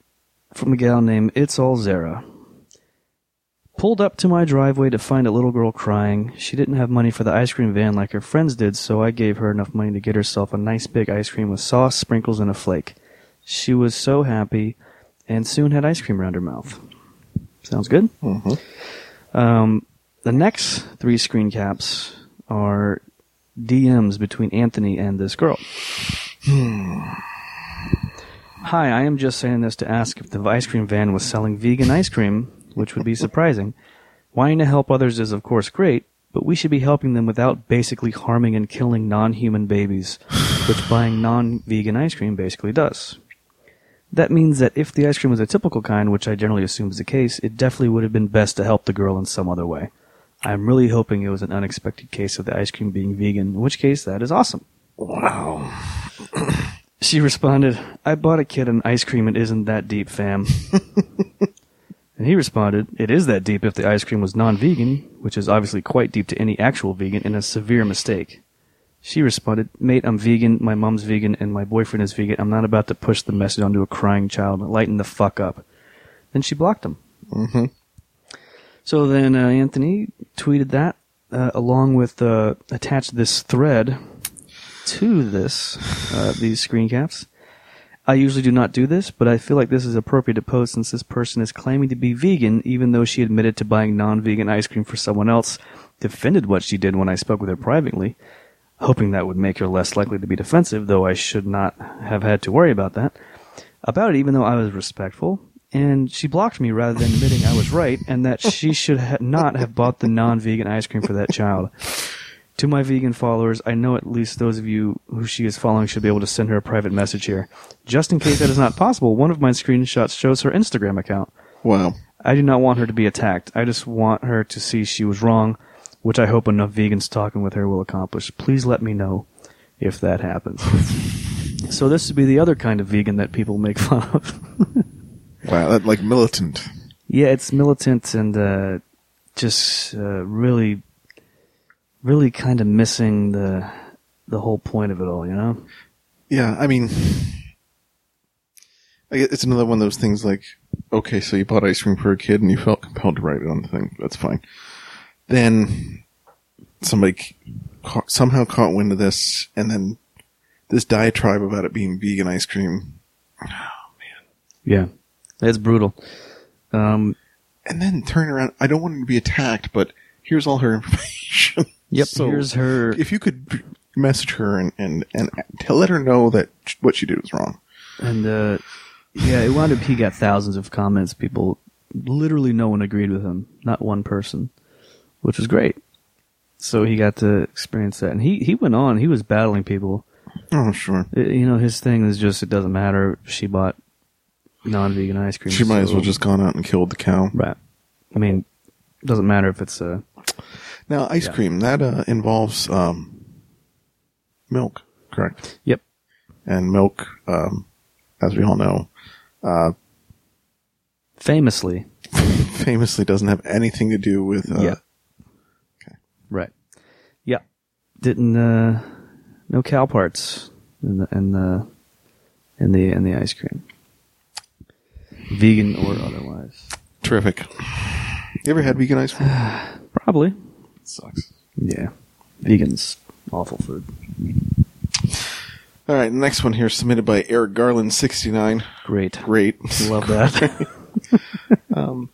from a gal named It's All Zara. Pulled up to my driveway to find a little girl crying. She didn't have money for the ice cream van like her friends did, so I gave her enough money to get herself a nice big ice cream with sauce, sprinkles, and a flake. She was so happy and soon had ice cream around her mouth. Sounds good? Mhm. Um, the next three screen caps are DMs between Anthony and this girl. Hi, I am just saying this to ask if the ice cream van was selling vegan ice cream, which would be surprising. Wanting to help others is, of course, great, but we should be helping them without basically harming and killing non human babies, which buying non vegan ice cream basically does. That means that if the ice cream was a typical kind, which I generally assume is the case, it definitely would have been best to help the girl in some other way. I'm really hoping it was an unexpected case of the ice cream being vegan, in which case that is awesome. Wow. She responded, I bought a kid an ice cream. It isn't that deep, fam. and he responded, It is that deep if the ice cream was non vegan, which is obviously quite deep to any actual vegan and a severe mistake. She responded, Mate, I'm vegan, my mom's vegan, and my boyfriend is vegan. I'm not about to push the message onto a crying child. Lighten the fuck up. Then she blocked him. Mm-hmm. So then uh, Anthony tweeted that uh, along with uh, attached this thread to this uh, these screen caps. I usually do not do this, but I feel like this is appropriate to post since this person is claiming to be vegan, even though she admitted to buying non-vegan ice cream for someone else. Defended what she did when I spoke with her privately, hoping that would make her less likely to be defensive. Though I should not have had to worry about that. About it, even though I was respectful, and she blocked me rather than admitting I was right and that she should ha- not have bought the non-vegan ice cream for that child. To my vegan followers, I know at least those of you who she is following should be able to send her a private message here. Just in case that is not possible, one of my screenshots shows her Instagram account. Wow. I do not want her to be attacked. I just want her to see she was wrong, which I hope enough vegans talking with her will accomplish. Please let me know if that happens. so this would be the other kind of vegan that people make fun of. Wow. That, like militant. Yeah, it's militant and uh, just uh, really, really kind of missing the the whole point of it all. You know? Yeah. I mean, I guess it's another one of those things like, okay, so you bought ice cream for a kid and you felt compelled to write it on the thing. That's fine. Then somebody caught, somehow caught wind of this and then this diatribe about it being vegan ice cream. Oh man, yeah, it's brutal. Um, And then turn around. I don't want her to be attacked, but here's all her information. Yep. So, here's her. If you could message her and, and, and tell, let her know that what she did was wrong. And uh, yeah, it wound up he got thousands of comments. People, literally, no one agreed with him. Not one person, which was great. So he got to experience that, and he he went on. He was battling people. Oh, sure. I- you know, his thing is just it doesn't matter. if She bought non-vegan ice cream. She might as well just gone out and killed the cow. right. I mean, doesn't matter if it's uh Now, ice Yeah. cream that uh, involves um, milk, correct? Yep. And milk, um, as we all know, uh, famously. famously doesn't have anything to do with. Uh, Yeah. Right. Yeah. Didn't uh no cow parts in the in the in the in the ice cream. Vegan or otherwise. Terrific. You ever had vegan ice cream? Probably. Sucks. Yeah. Vegan's awful food. All right, next one here submitted by Eric Garland, sixty nine. Great. Great, Love that. um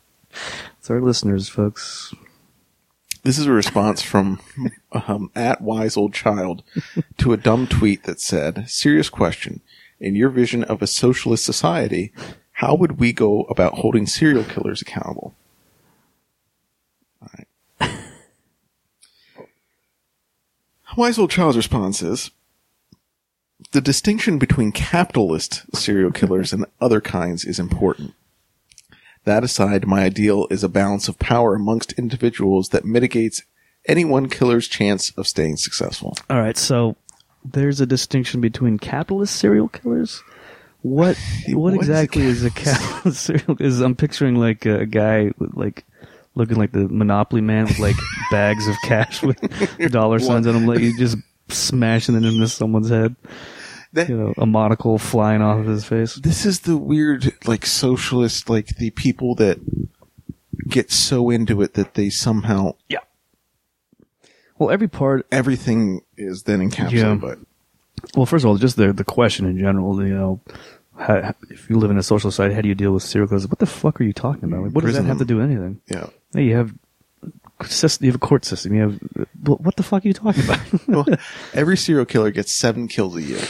it's our listeners, folks. This is a response from um, at wise old child to a dumb tweet that said, "Serious question: In your vision of a socialist society, how would we go about holding serial killers accountable?" All right. Wise old child's response is. The distinction between capitalist serial killers and other kinds is important. That aside, my ideal is a balance of power amongst individuals that mitigates any one killer's chance of staying successful. All right, so there's a distinction between capitalist serial killers. What what, What is a exactly is a capitalist serial? Is I'm picturing like a, guy with like looking like the Monopoly man with like bags of cash with dollar signs on them, like he's just smashing it into someone's head. That- You know, a monocle flying off of his face. this is the weird, like, socialist, like, the people that get so into it that they somehow, Yeah. Well, every part everything is then encapsulated Yeah. by Well, first of all, just the the question in general, you know, how, if you live in a social society, how do you deal with serial killers? What the fuck are you talking about? Like, what does that have to do with anything? Yeah. Hey, you have system, you have a court system. You have what the fuck are you talking about? Well, every serial killer gets seven kills a year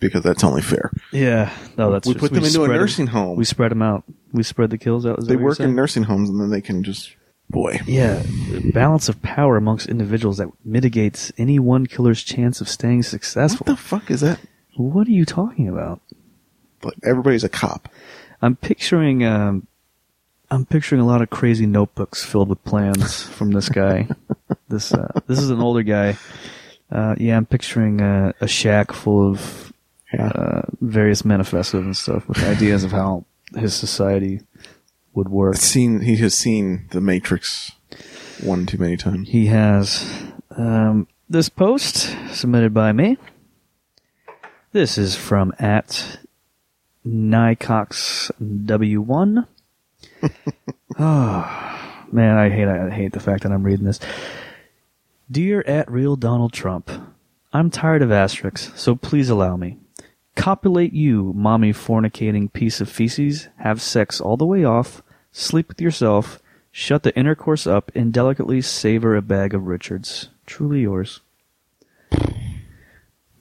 because that's only fair. yeah, no, that's We just- put them into a nursing them- home. We spread them out. We spread the kills out. Is They work in nursing homes and then they can just, boy. Yeah, the balance of power amongst individuals that mitigates any one killer's chance of staying successful. What the fuck is that? what are you talking about? But everybody's a cop. I'm picturing um, I'm picturing a lot of crazy notebooks filled with plans from this guy. this uh, this is an older guy. Uh, yeah, I'm picturing uh, a shack full of Yeah. uh, various manifestos and stuff with ideas of how his society would work. seen, he has seen The Matrix one too many times. He has um, this post submitted by me. This is from at NicoxW1. Oh, man, I hate I hate the fact that I'm reading this. Dear at real Donald Trump, I'm tired of asterisks, so please allow me. Copulate you, mommy fornicating piece of feces, have sex all the way off, sleep with yourself, shut the intercourse up, and delicately savor a bag of Richards. Truly yours.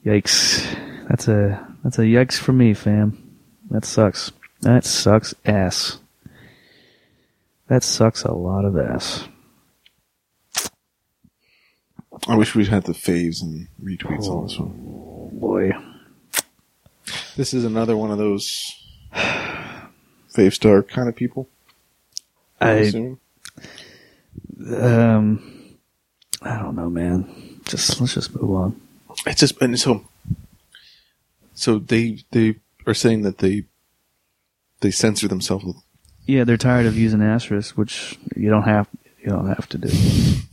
Yikes. That's a that's a yikes for me, fam. That sucks. That sucks ass. That sucks a lot of ass. I wish we'd had the faves and retweets on this one. Boy. This is another one of those Favstar kind of people. I assuming. um I don't know, man. Just let's just move on. It's just and so so they they are saying that they they censor themselves. With, Yeah, they're tired of using asterisks, which you don't have you don't have to do.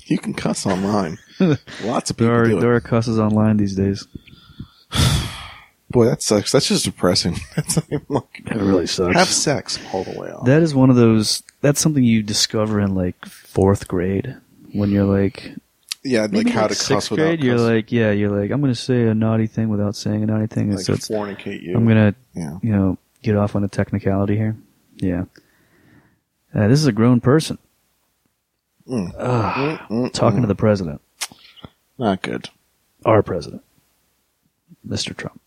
you can cuss online. Lots of people There are do it. there are cusses online these days. Boy, that sucks. That's just depressing. That's like It really sucks. have sex all the way off. That is one of those. That's something you discover in like fourth grade when you're like yeah, like maybe how to sixth cuss without grade. You're cussing. like, yeah, you're like, I'm gonna say a naughty thing without saying a naughty thing. And like so it's, fornicate you. I'm gonna, yeah. you know, get off on a technicality here. Yeah. Uh, this is a grown person Mm. Ugh. Mm, talking mm. to the president, Not good. our president, Mr. Trump.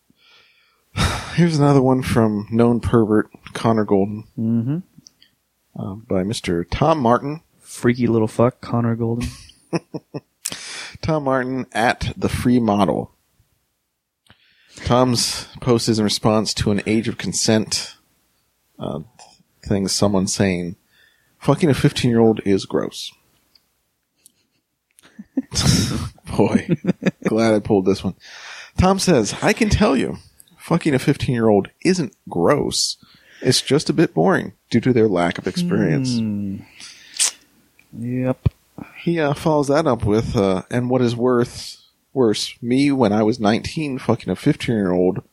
Here's another one from known pervert Connor Golden Mm-hmm. uh, by Mr. Tom Martin. Freaky little fuck, Connor Golden. Tom Martin at the free model. Tom's post is in response to an age of consent uh, thing. Someone saying, "Fucking a fifteen-year-old is gross." Boy, glad I pulled this one. Tom says, "I can tell you, fucking a fifteen-year-old isn't gross. It's just a bit boring due to their lack of experience." Yep. He uh, follows that up with, uh, and what is worth worse, me when I was 19 fucking a 15 year old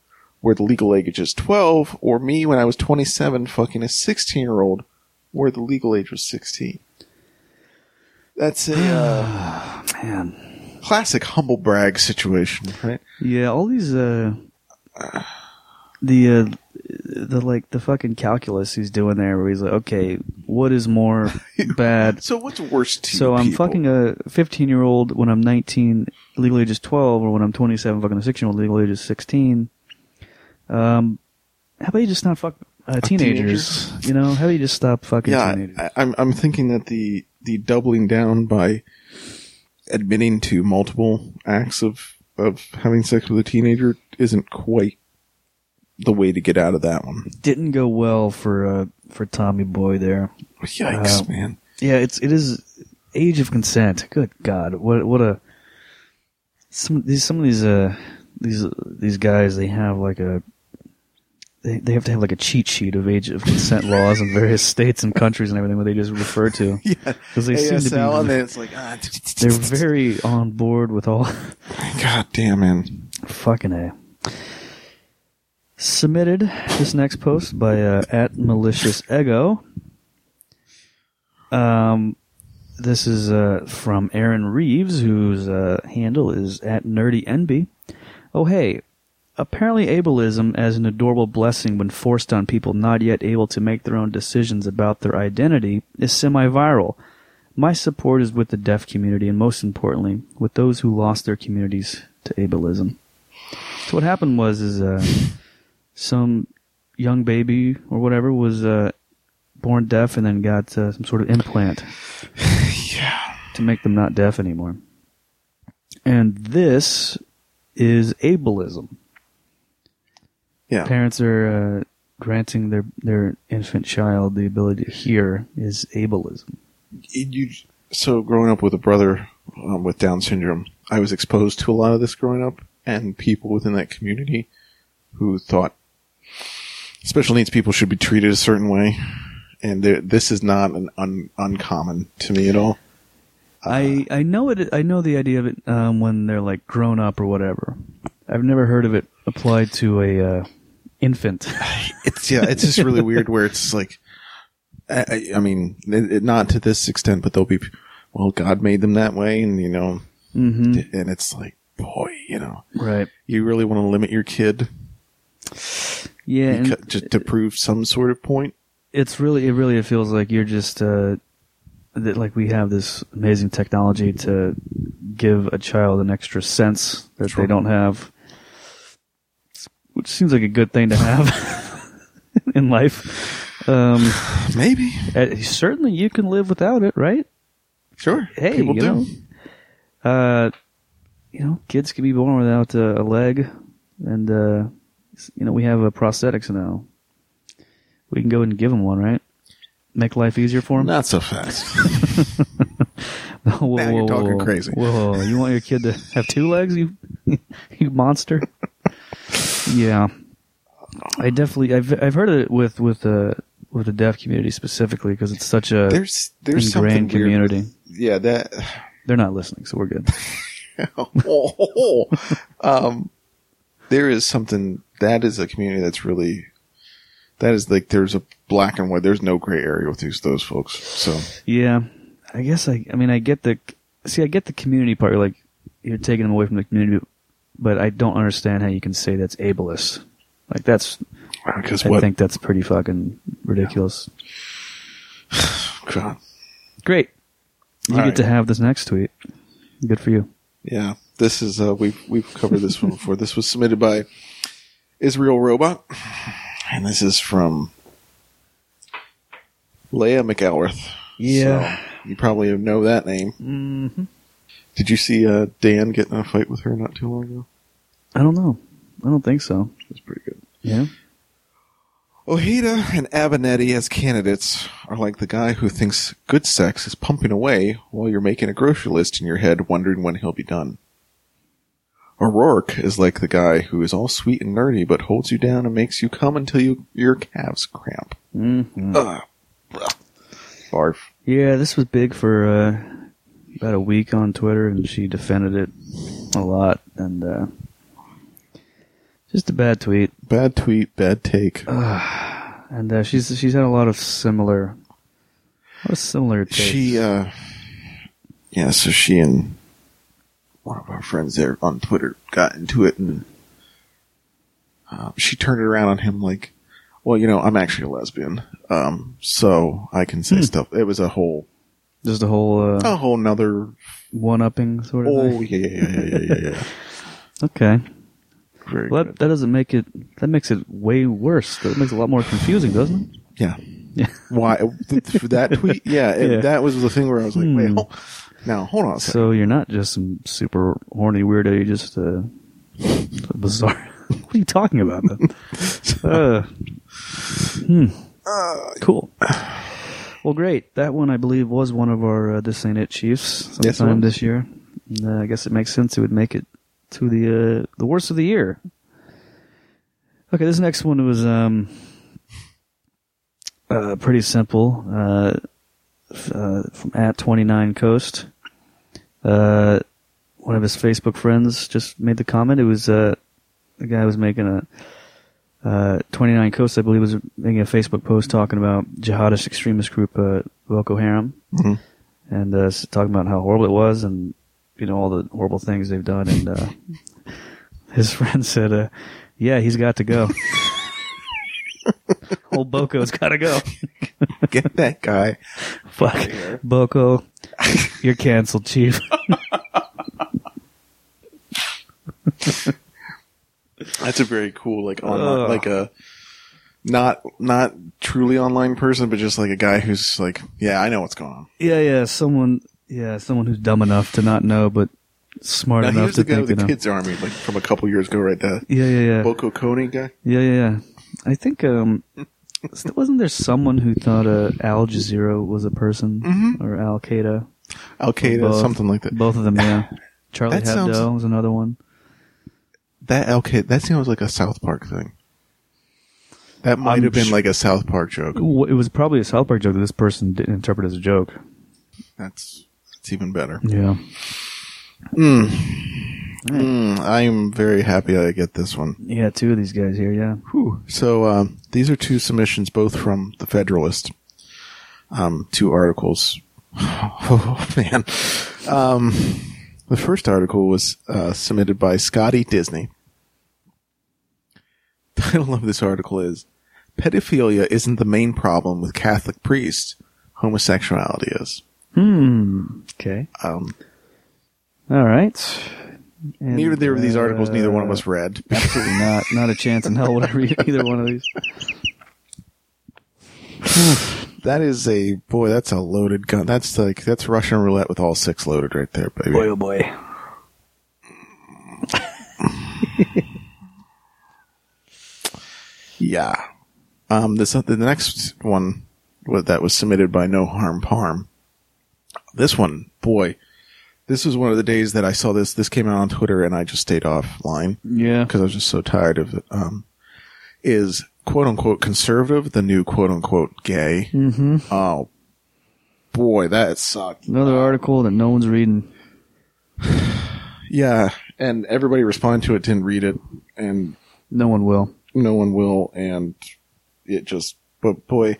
where the legal age is 12, or me when I was 27 fucking a 16 year old where the legal age was 16. That's a uh, Man. classic humble brag situation, right? Yeah, all these uh the uh the like the fucking calculus he's doing there where he's like, okay, what is more bad? So what's worse to So I'm people? fucking a 15 year old when I'm 19, legal age is 12, or when I'm 27, fucking a 16 year old, legal age is 16. Um, how about you just not fuck uh, teenagers? You know, how do you just stop fucking yeah, teenagers? I, I'm I'm thinking that the the doubling down by admitting to multiple acts of of having sex with a teenager isn't quite the way to get out of that one. Didn't go well for uh, for Tommy Boy there. Yikes, Uh, man. Yeah, it's it is age of consent. Good God, what what a some these some of these uh these these guys they have like a they they have to have like a cheat sheet of age of consent laws in various states and countries and everything where they just refer to Yeah, because they seem to ASL, and be then it's like, ah, they're very on board with all God damn, man. fucking a. Submitted this next post by uh, at malicious ego. Um, this is uh, from Aaron Reeves, whose uh, handle is at nerdy nb. Oh hey, apparently ableism as an adorable blessing when forced on people not yet able to make their own decisions about their identity is semi-viral. My support is with the deaf community and most importantly, with those who lost their communities to ableism. So what happened was is uh, some young baby or whatever was uh, born deaf and then got uh, some sort of implant Yeah. to make them not deaf anymore. And this is ableism. Yeah. Parents are uh, granting their their infant child the ability to hear is ableism. you so growing up with a brother um, with Down syndrome, I was exposed to a lot of this growing up, and people within that community who thought special needs people should be treated a certain way, and this is not an un, uncommon to me at all. I I know it. I know the idea of it um, when they're like grown up or whatever. I've never heard of it applied to a uh, infant. It's yeah, it's just really weird where it's like, I, I- mean, it, it- not to this extent, but they'll be, well, God made them that way, and you know, hmm and it's like, boy, you know, Right. you really want to limit your kid Yeah. just to prove some sort of point. it's really it really it feels like you're just uh that like we have this amazing technology to give a child an extra sense that Sure. they don't have which seems like a good thing to have in life um Maybe. uh, certainly you can live without it right Sure. hey People you do. know uh you know kids can be born without uh, a leg and uh you know we have uh, prosthetics now we can go and give them one right make life easier for them Not so fast. whoa, Now you're talking whoa. crazy. Whoa, you want your kid to have two legs, you you monster? Yeah, I definitely I've I've heard it with with uh with the deaf community specifically because it's such a there's there's something ingrained community. with- yeah, that. They're not listening, so we're good. oh, um, there is something that is a community that's really. That is like there's a black and white. There's no gray area with these those folks. So Yeah, I guess I I mean I get the see I get the community part. Like you're taking them away from the community, but I don't understand how you can say that's ableist. Like that's because I what? think that's pretty fucking ridiculous. God. Great. You All get right. to have this next tweet. Good for you. Yeah, this is uh, we've we've covered this one before. This was submitted by Israel Robot, and this is from Leah McElrath. Yeah. So, you probably know that name. Mm-hmm. Did you see uh, Dan get in a fight with her not too long ago? I don't know. I don't think so. It was pretty good. Yeah. Ojeda and Avenatti as candidates are like the guy who thinks good sex is pumping away while you're making a grocery list in your head wondering when he'll be done. O'Rourke is like the guy who is all sweet and nerdy but holds you down and makes you come until you, your calves cramp. Mm-hmm. Ugh. Barf. Yeah, this was big for uh, about a week on Twitter, and she defended it a lot. And uh, just a bad tweet. Bad tweet, bad take. And uh, she's she's had a lot of similar, a lot of similar takes. She, uh, yeah, so she and one of our friends there on Twitter got into it and uh, she turned it around on him like, well, you know, I'm actually a lesbian, um, so I can say stuff. It was a whole, just a whole uh, a whole nother, one upping sort of oh, thing. yeah, yeah, yeah, yeah, yeah, yeah. Okay. Very Well, that, that doesn't make it. That makes it way worse. That makes it a lot more confusing, doesn't it? Yeah. Yeah. Why, th- th- that tweet, yeah, it- Yeah. that was the thing where I was like, wait, Hmm. hold, now, hold on a. So you're not just some super horny weirdo. You're just uh, a bizarre, what are you talking about? Uh, hmm. Cool. Well, great. That one, I believe, was one of our uh, This Ain't It Chiefs sometime was. this year. And, uh, I guess it makes sense it would make it to the uh, the worst of the year. Okay, this next one was um, uh, pretty simple. Uh, uh, from at twenty nine coast. Uh, one of his Facebook friends just made the comment. It was uh, the guy was making a uh, 29 Coast, I believe, was making a Facebook post talking about jihadist extremist group uh, Boko Haram, Mhm. and uh, talking about how horrible it was, and you know all the horrible things they've done. And uh, his friend said, uh, "Yeah, he's got to go. Old Boko's got to go. Get that guy. Fuck, Boko, you're canceled, chief." That's a very cool, like on, Ugh. like a not not truly online person, but just like a guy who's like, yeah, I know what's going on. Yeah, yeah, someone, yeah, someone who's dumb enough to not know, but smart Now enough here's to the guy think with the kids army, like from a couple years ago, right there. Yeah, yeah, yeah, Boko Kony guy. yeah, yeah, yeah. I think um, wasn't there someone who thought uh, Al Jazeera was a person Mhm. or Al Qaeda? Al Qaeda, Both. something like that. Both of them, yeah. Charlie That Hebdo sounds- was another one. That Al Qaeda, that sounds like a South Park thing. That might I'm have been sh- like a South Park joke. It was probably a South Park joke that this person didn't interpret as a joke. That's that's even better. Yeah. Mm, I'm very happy I get this one. Yeah, two of these guys here, yeah. Whew. So um, these are two submissions, both from the Federalist. Um, two articles. Oh man. Um, the first article was uh, submitted by Scotty Disney. The Title of this article is "Pedophilia isn't the main problem with Catholic priests. Homosexuality is." Hmm. Okay. Um, All right. And, neither of these articles, neither one of uh, us read. Absolutely not. Not a chance in hell would I read either one of these. That is a boy. That's a loaded gun. That's like that's Russian roulette with all six loaded right there, baby. Boy, oh boy. Yeah. Um, this the next one wa- that was submitted by No Harm Parm. This one, boy, this was one of the days that I saw this. This came out on Twitter, and I just stayed offline Yeah. because I was just so tired of it. Um, is quote unquote conservative the new quote unquote gay? Mm-hmm. Oh, boy, that sucked. Another article that no one's reading. Yeah, and everybody responded to it, didn't read it, and No one will. no one will, and it just. But boy,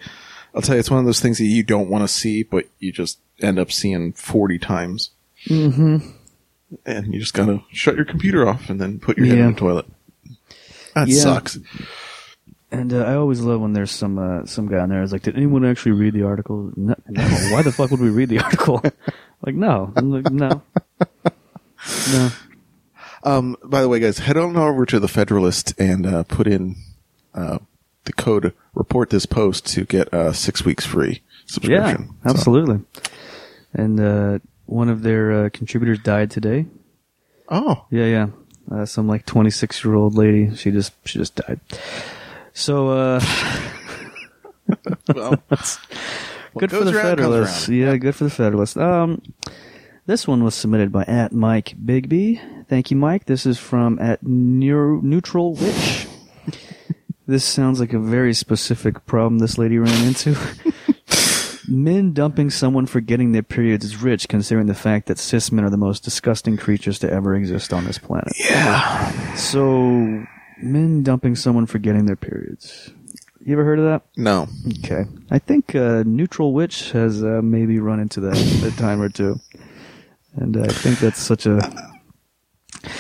I'll tell you, it's one of those things that you don't want to see, but you just end up seeing forty times, Mm-hmm. and you just gotta shut your computer off and then put your head Yeah. in the toilet. That Yeah. sucks. And uh, I always love when there's some uh, some guy on there who's like, "Did anyone actually read the article?" No. no. Why the fuck would we read the article? like, no. I'm like, no. No. Um, by the way, guys, head on over to the Federalist and uh, put in uh, the code "report this post" to get uh, six weeks free Yeah, subscription. So, absolutely. And uh, one of their uh, contributors died today. oh, Yeah, yeah. Uh, some like 26 year old lady. She just she just died. So uh, well, good for goes the around comes Federalists. around. Yeah, good for the Federalists. Um, this one was submitted by at Mike Bigby. Thank you, Mike. This is from at Neur- Neutral Witch. this sounds like a very specific problem this lady ran into. Men dumping someone for getting their periods is rich, considering the fact that cis men are the most disgusting creatures to ever exist on this planet. yeah. So, men dumping someone for getting their periods. You ever heard of that? No. Okay. I think uh, Neutral Witch has uh, maybe run into that a time or two. And I think that's such a.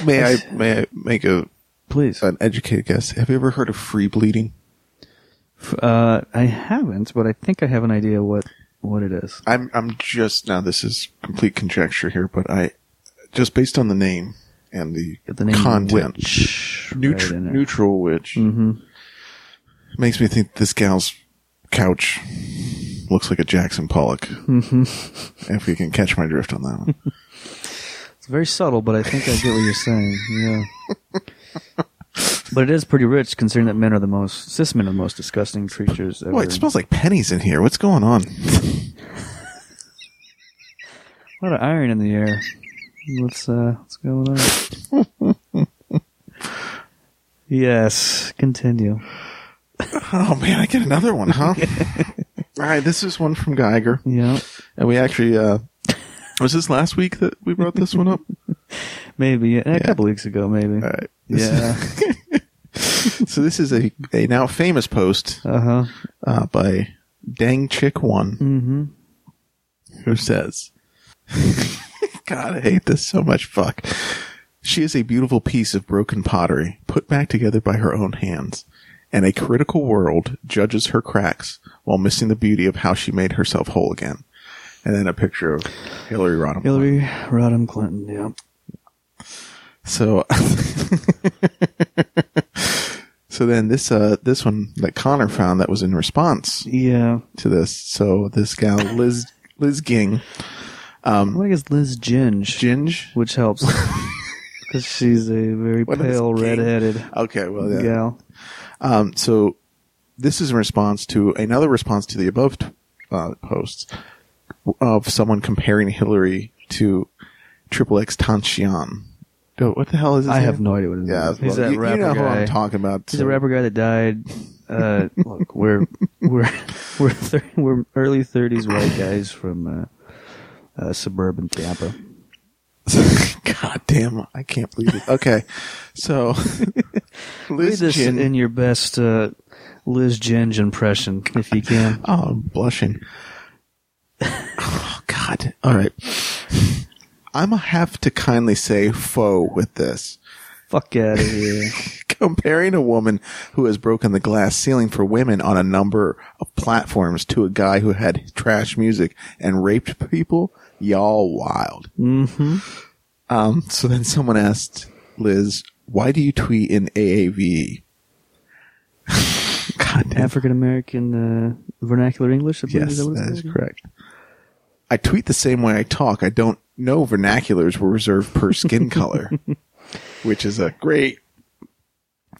May I may I make a Please. an educated guess? Have you ever heard of free bleeding? Uh, I haven't, but I think I have an idea what, what it is. I'm I'm just now. This is complete conjecture here, but I just based on the name and the, the name content, Witch. neutral, right neutral witch Mm-hmm. makes me think this gal's couch looks like a Jackson Pollock. Mm-hmm. If you can catch my drift on that one. It's very subtle, but I think I get what you're saying. Yeah. But it is pretty rich considering that men are the most, cis men are the most disgusting creatures ever. Boy, it smells like pennies in here. What's going on? a lot of iron in the air. What's, uh, what's going on? yes, continue. Oh man, I get another one, huh? All right, this is one from Geiger, Yeah, and we actually uh was this last week that we brought this one up? maybe. A couple weeks ago, maybe. All right. This- Yeah. So this is a a now famous post Uh huh. uh, by Dang Chick One, Mm-hmm. who says, "God, I hate this so much. Fuck." She is a beautiful piece of broken pottery, put back together by her own hands, and a critical world judges her cracks while missing the beauty of how she made herself whole again. And then a picture of Hillary Rodham. Hillary Rodham Clinton. Yeah. So, so then this uh this one that Connor found that was in response Yeah. to this. So this gal Liz Liz Ging, Um I guess Liz Ginge, Ginge. which helps because she's a very What is pale, Ging? red-headed Okay, well yeah. gal. Um, so this is in response to another response to the above t- uh, posts of someone comparing Hillary to XXXTentacion. Oh, What the hell is this? I have no idea what it is. Yeah, he's that you, rapper you know who guy. I'm talking about. He's so- a rapper guy that died. Uh, look, we're we're we're thir- we're early thirties white guys from uh, uh, suburban Tampa. God damn, I can't believe it. Okay, so Read Liz this Gin. in your best uh, Liz Ginge impression, if you can. Oh, I'm blushing. oh, God. All right. I'm gonna have to kindly say faux with this. Fuck out of here. Comparing a woman who has broken the glass ceiling for women on a number of platforms to a guy who had trash music and raped people, y'all wild. hmm Um, so then someone asked Liz, why do you tweet in AAV? African American uh, vernacular English. I Yes, that is correct. I tweet the same way I talk. I don't know vernaculars were reserved per skin color, which is a great.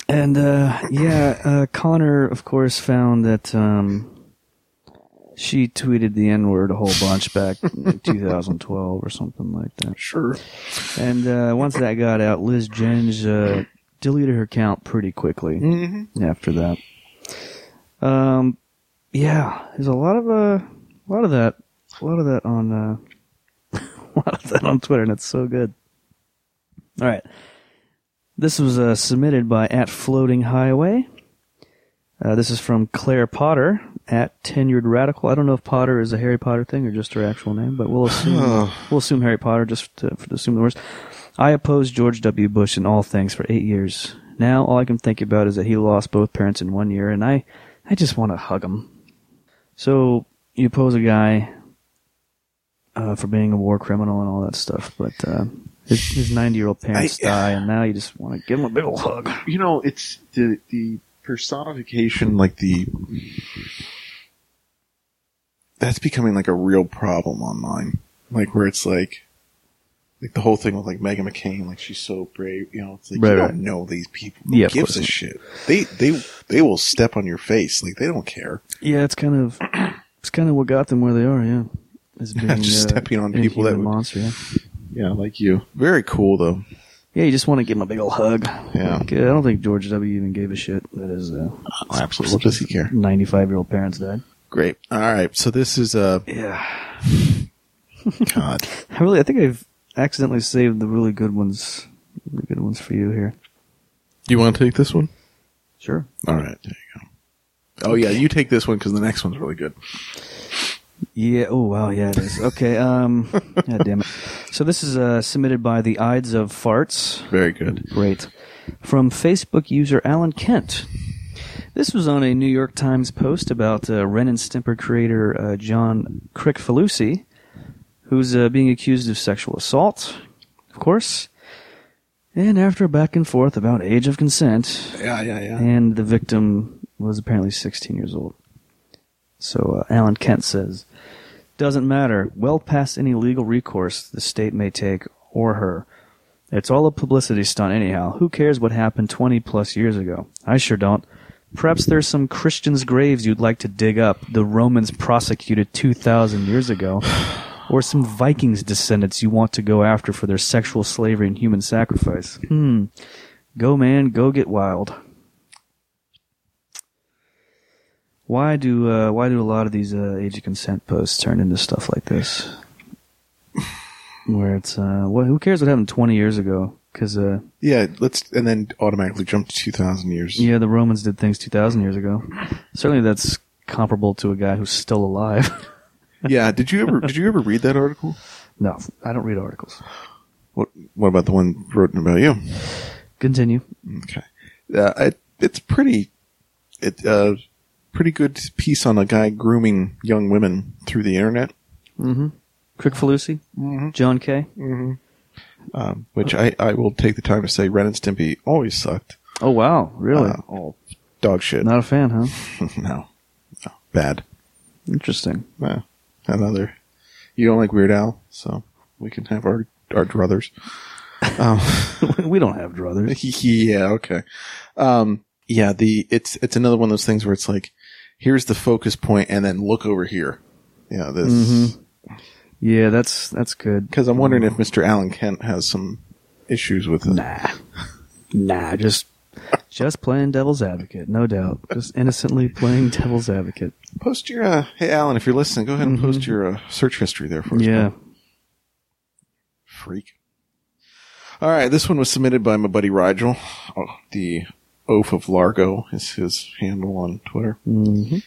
And uh, yeah, uh, Connor, of course, found that um, she tweeted the N word a whole bunch back in 2012 or something like that. Sure. And uh, once that got out, Liz Ginge uh, deleted her account pretty quickly Mm-hmm. after that. Um, yeah, there's a lot of uh, a lot of that, a lot of that on, uh, lot of that on Twitter, and it's so good. All right, this was uh, submitted by at Floating Highway. Uh, this is from Claire Potter at Tenured Radical. I don't know if Potter is a Harry Potter thing or just her actual name, but we'll assume we'll assume Harry Potter just to, to assume the worst. I opposed George W. Bush in all things for eight years. Now all I can think about is that he lost both parents in one year, and I, I just want to hug him. So you oppose a guy uh, for being a war criminal and all that stuff, but uh, his his ninety year old parents I- die, and now you just want to give him a big old hug. You know, it's the the personification, like the that's becoming like a real problem online. Like where it's like, like the whole thing with like Meghan McCain, like she's so brave. You know, it's like Right, you right. don't know these people. Who Yeah, gives a shit? They they they will step on your face. Like they don't care. Yeah, it's kind of it's kind of what got them where they are. Yeah, is being Just uh, stepping on people that would- monster. Yeah. Yeah, like you. Very cool though. Yeah, you just want to give him a big old hug. Yeah. Like, uh, I don't think George W. even gave a shit that his uh, Absolutely. What does he care? 95 year old parents died. Great. All right. So this is uh Yeah. God. I really, I think I've accidentally saved the really good ones, really good ones for you here. You want to take this one? Sure. All right. There you go. Oh yeah, you take this one because the next one's really good. Yeah. Oh wow. Yeah, it is. Okay. Um. God damn it. So this is uh, submitted by the Ides of Farts. Very good. Great. From Facebook user Alan Kent. This was on a New York Times post about uh, Ren and Stimpy creator uh, John Kricfalusi, who's uh, being accused of sexual assault, of course. And after a back and forth about age of consent, Yeah, yeah, yeah. and the victim was apparently 16 years old. So uh, Alan Kent says, "Doesn't matter. Well past any legal recourse the state may take or her. It's all a publicity stunt, anyhow. Who cares what happened 20 plus years ago? I sure don't. Perhaps there's some Christians' graves you'd like to dig up, the Romans prosecuted 2,000 years ago, or some Vikings' descendants you want to go after for their sexual slavery and human sacrifice. Hmm. Go, man, go get wild. Why do uh, why do a lot of these uh, age of consent posts turn into stuff like this? Where it's uh, what? Who cares what happened 20 years ago? Because uh, Yeah, let's and then automatically jump to two thousand years. yeah, the Romans did things 2,000 years ago. Certainly, that's comparable to a guy who's still alive. yeah. Did you ever did you ever read that article? no, I don't read articles. What What about the one written about you? Continue. Okay. Uh, it, it's pretty, it, uh, pretty good piece on a guy grooming young women through the internet, Kricfalusi, John Kay. um, which I, I will take the time to say Ren and Stimpy always sucked. Oh wow, really? Uh, all dog shit. Not a fan, huh? no. No. Bad. Interesting. Uh, another. You don't like Weird Al, so we can have our, our druthers. we don't have druthers. yeah, okay. Um, yeah, the, it's, it's another one of those things where it's like, here's the focus point and then look over here. Yeah, this, Yeah, that's that's good. Because I'm wondering if Mr. Alan Kent has some issues with it. Nah, nah, just just playing devil's advocate, no doubt. Just innocently playing devil's advocate. Post your, uh, hey Alan, if you're listening, go ahead and post your uh, search history there for us. Yeah. man. Freak. All right, this one was submitted by my buddy Rigel. Oh, the Oath of Largo is his handle on Twitter. hmm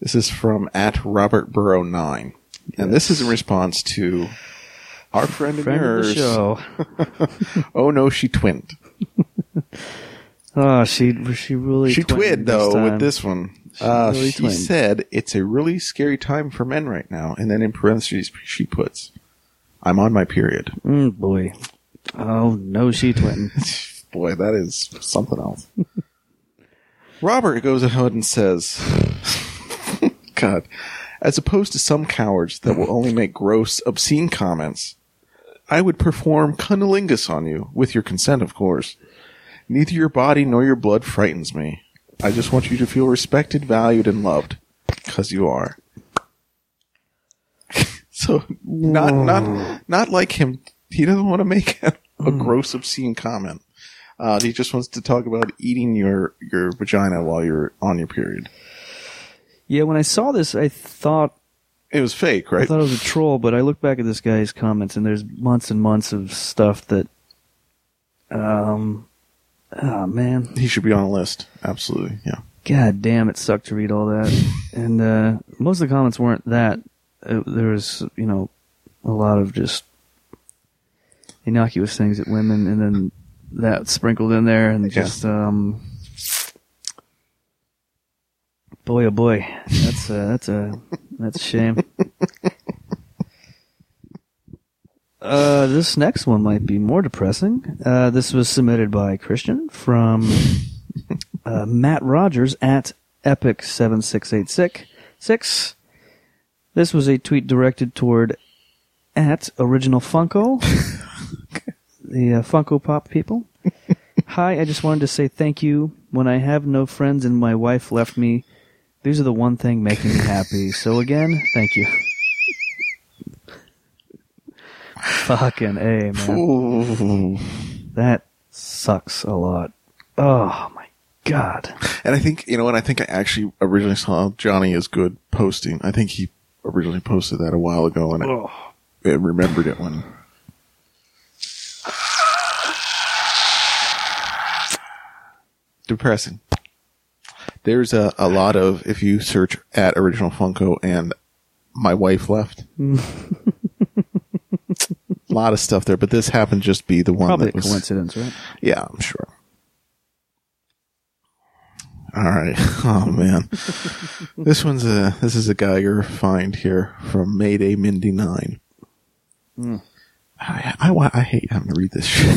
This is from at Robert Burrow nine, and this is in response to our friend, and Friend of the yours. show. Oh no, she twinned. Oh, she she really She twid twinned though time. with this one. Uh, really she said it's a really scary time for men right now, and then in parentheses she puts, "I'm on my period." Mm, boy. Oh no, she twin. Boy, that is something else. Robert goes ahead and says, God, as opposed to some cowards that will only make gross, obscene comments, I would perform cunnilingus on you, with your consent, of course. Neither your body nor your blood frightens me. I just want you to feel respected, valued, and loved, because you are. so, not, not, not like him. He doesn't want to make a, a hmm. gross, obscene comment. Uh, he just wants to talk about eating your, your vagina while you're on your period. Yeah, when I saw this, I thought It was fake, right? I thought it was a troll, but I look back at this guy's comments, and there's months and months of stuff that, um, oh man, He should be on a list. Absolutely, yeah. god damn, it sucked to read all that. and uh, most of the comments weren't that. Uh, there was, you know, a lot of just innocuous things at women, and then that sprinkled in there, and Yeah. just um, boy, oh boy, that's a, that's a that's a shame. Uh, this next one might be more depressing. Uh, this was submitted by Christian from uh, Matt Rogers at Epic seven six eight six six. This was a tweet directed toward at Original Funko, the uh, Funko Pop people. Hi, I just wanted to say thank you. When I have no friends and my wife left me, these are the one thing making me happy. So again, thank you. Fucking A, man. Ooh. That sucks a lot. Oh my god. And I think, you know what, I think I actually originally saw Johnny is good posting. I think he originally posted that a while ago and I. I remembered it when. Depressing. There's a, a lot of, if you search at Original Funko and My Wife Left, a lot of stuff there, but this happened to just be the one Probably a that was. coincidence, right? Yeah, I'm sure. All right. Oh man, this one's a this is a Geiger find here from Mayday Mindy Nine. Hmm. I, I I hate having to read this shit.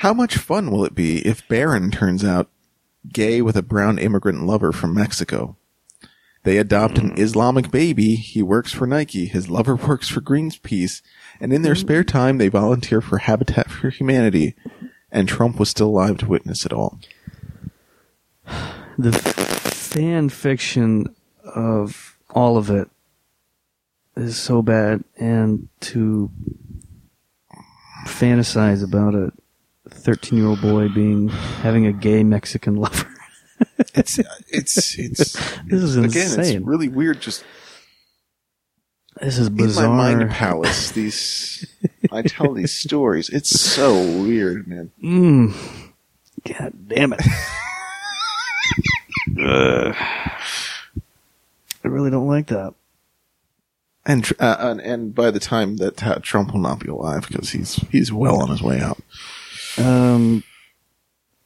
How much fun will it be if Barron turns out gay with a brown immigrant lover from Mexico? They adopt an mm. Islamic baby. He works for Nike. His lover works for Greenpeace. And in their mm. spare time, they volunteer for Habitat for Humanity. And Trump was still alive to witness it all. The fan fiction of all of it is so bad, and to fantasize about a 13 year old boy being having a gay Mexican lover. It's, it's, it's, This is again, insane. it's really weird just This is bizarre. in my mind palace. These, I tell these stories. It's so weird, man. Mm. God damn it. Ugh. I really don't like that. And, uh, and, and by the time that uh, Trump will not be alive because he's, he's well on his way out. Um,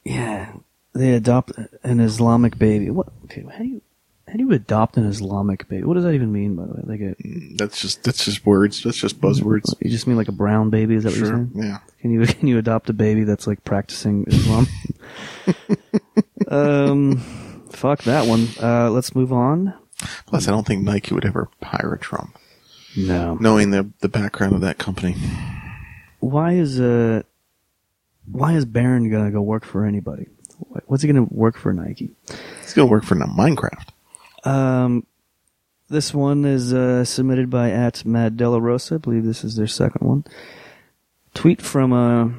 yeah, they adopt an Islamic baby. What? Okay, how do you how do you adopt an Islamic baby? What does that even mean, by the way? Like a That's just, that's just words. That's just buzzwords. you just mean like a brown baby? Is that what you're Sure. saying? Yeah. Can you can you adopt a baby that's like practicing Islam? um, fuck that one. Uh, let's move on. Plus, I don't think Nike would ever hire Trump, No. knowing the the background of that company. Why is uh why is Barron gonna go work for anybody? What's he gonna work for Nike? He's gonna work for Minecraft. Um, this one is uh, submitted by at Mad Della Rosa. I believe this is their second one. Tweet from uh,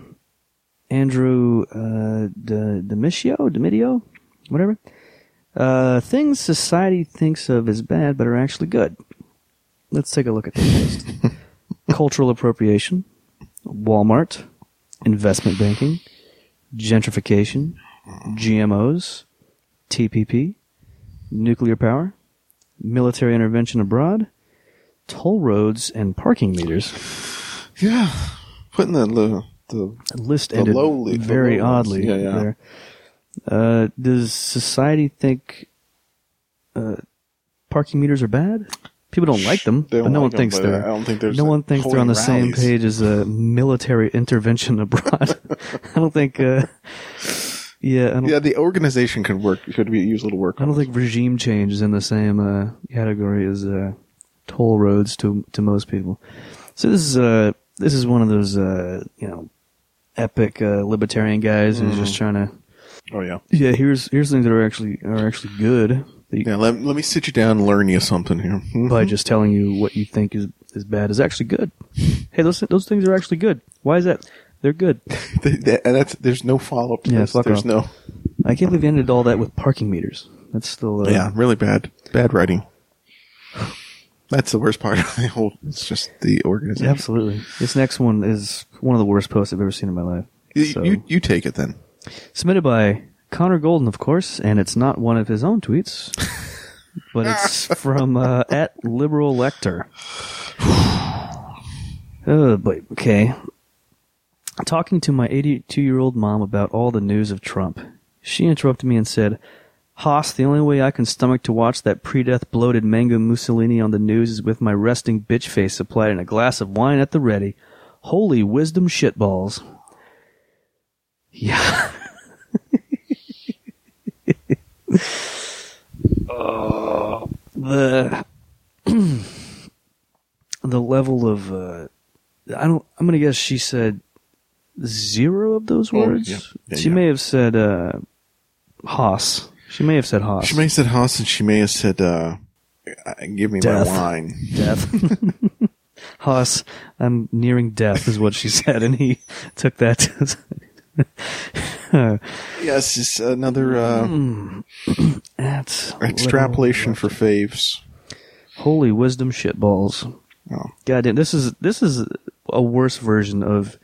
Andrew uh, D- Demitio, whatever. Uh, things society thinks of as bad but are actually good. Let's take a look at this list. Cultural appropriation, Walmart, investment banking, gentrification, GMOs, TPP, nuclear power, military intervention abroad, toll roads, and parking meters. Yeah, putting the the, the list The ended lowly- very oddly Yeah, yeah. there. Uh, does society think uh, parking meters are bad? People don't like them, They but don't no like one them, thinks they're. I don't think there's no one thinks they're on the holding same page as a military intervention abroad. I don't think. Uh, yeah, I don't, Yeah, the organization could work. Could be use a little work. I don't think regime change is in the same uh, category as uh, toll roads to to most people. So this is uh this is one of those uh you know epic uh, libertarian guys who's just trying to Oh yeah. yeah here's here's things that are actually are actually good you- Yeah. Let, let me sit you down and learn you something here. Mhm. by just telling you what you think is is bad is actually good. Hey, those those things are actually good. Why is that? They're good. And that's there's no follow up. Yeah, this. fuck There's off. no. I can't believe you ended all that with parking meters. That's still uh, Yeah, really bad. Bad writing. That's the worst part of the whole. It's just the organization. Absolutely. This next one is one of the worst posts I've ever seen in my life. You, So- you you take it then. Submitted by Connor Golden, of course, and it's not one of his own tweets, but it's from uh, at Liberal Lector. Oh boy. Okay. Talking to my 82 year old mom about all the news of Trump, she interrupted me and said, Haas, the only way I can stomach to watch that pre-death bloated mango Mussolini on the news is with my resting bitch face supplied in a glass of wine at the ready. Holy wisdom shitballs. Yeah. Oh, the the level of uh, I don't. I'm gonna guess she said zero of those Oh, words. yeah. Yeah, she yeah. may have said uh, Haas. She may have said Haas. She may have said Haas, and she may have said, uh, "Give me Death. my wine." death. Haas, I'm nearing death, is what she said, and he took that. Yes, it's another uh, Hmm. That's extrapolation for faves. holy wisdom shitballs. Oh. God damn, this is this is a worse version of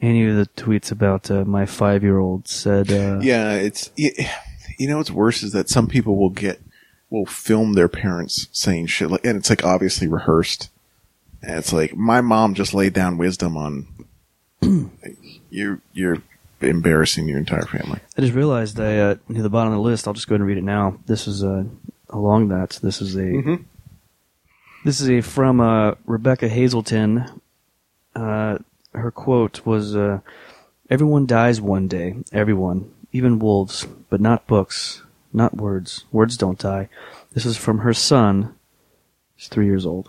any of the tweets about uh, my five year old said. Uh, Yeah, it's you know what's worse is that some people will get will film their parents saying shit like, and it's like obviously rehearsed. And it's like my mom just laid down wisdom on you. You're embarrassing your entire family. I just realized I uh, near the bottom of the list. I'll just go ahead and read it now. This is uh, along that. This is a Mhm. this is a from uh, Rebecca Hazelton. Uh, her quote was, uh, "Everyone dies one day. Everyone, even wolves, but not books, not words. Words don't die. This is from her son. He's three years old.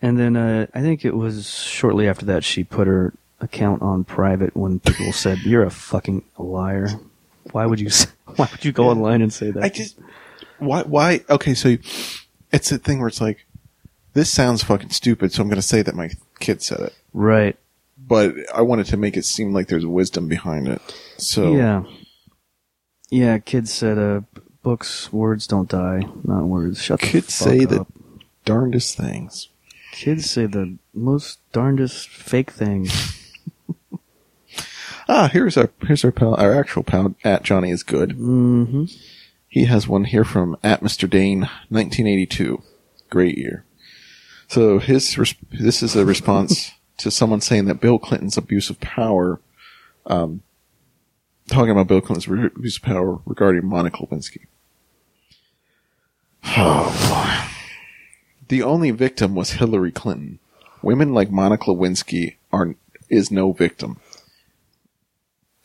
And then uh, I think it was shortly after that she put her account on private when people said, "You're a fucking liar." Why would you? Why would you go online and say that? I just why why okay so it's a thing where it's like this sounds fucking stupid so I'm going to say that my kid said it right. but I wanted to make it seem like there's wisdom behind it so Yeah. Yeah. Kids said, uh, "Books, words don't die, not words." Shut the kids say up. the darndest things Kids say the most darndest fake things. Ah here's our here's our pal our actual pal at Johnny is good hmm he has one here from at Mr. Dane 1982 great year so his res- this is a response to someone saying that Bill Clinton's abuse of power um, talking about Bill Clinton's re- abuse of power regarding Monica Lewinsky. Oh boy. The only victim was Hillary Clinton. Women like Monica Lewinsky are is no victim.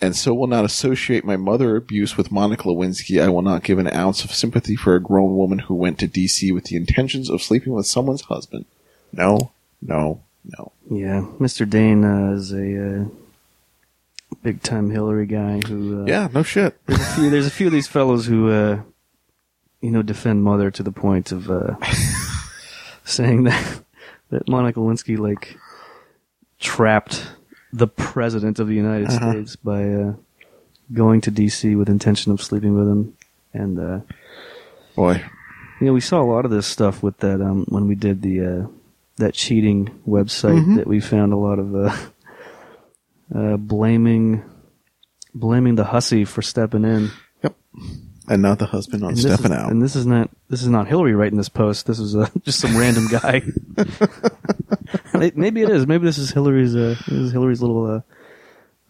And so will not associate my mother abuse with Monica Lewinsky. I will not give an ounce of sympathy for a grown woman who went to DC with the intentions of sleeping with someone's husband. No, no, no. Yeah, Mr. Dane uh, is a uh, big time Hillary guy who. Uh, Yeah, no shit. There's a few. There's a few of these fellows who, uh, you know, defend mother to the point of uh, saying that that Monica Lewinsky like trapped the president of the United Uh-huh. States by uh, going to D.C. with intention of sleeping with him, and uh, Boy. you know, we saw a lot of this stuff with that um, when we did the uh, that cheating website Mhm. that we found a lot of uh, uh, blaming blaming the hussy for stepping in. Yep. And not the husband on out. And this is not this is not Hillary writing this post. This is uh, just some random guy. Maybe it is. Maybe this is Hillary's. Uh, this is Hillary's little uh,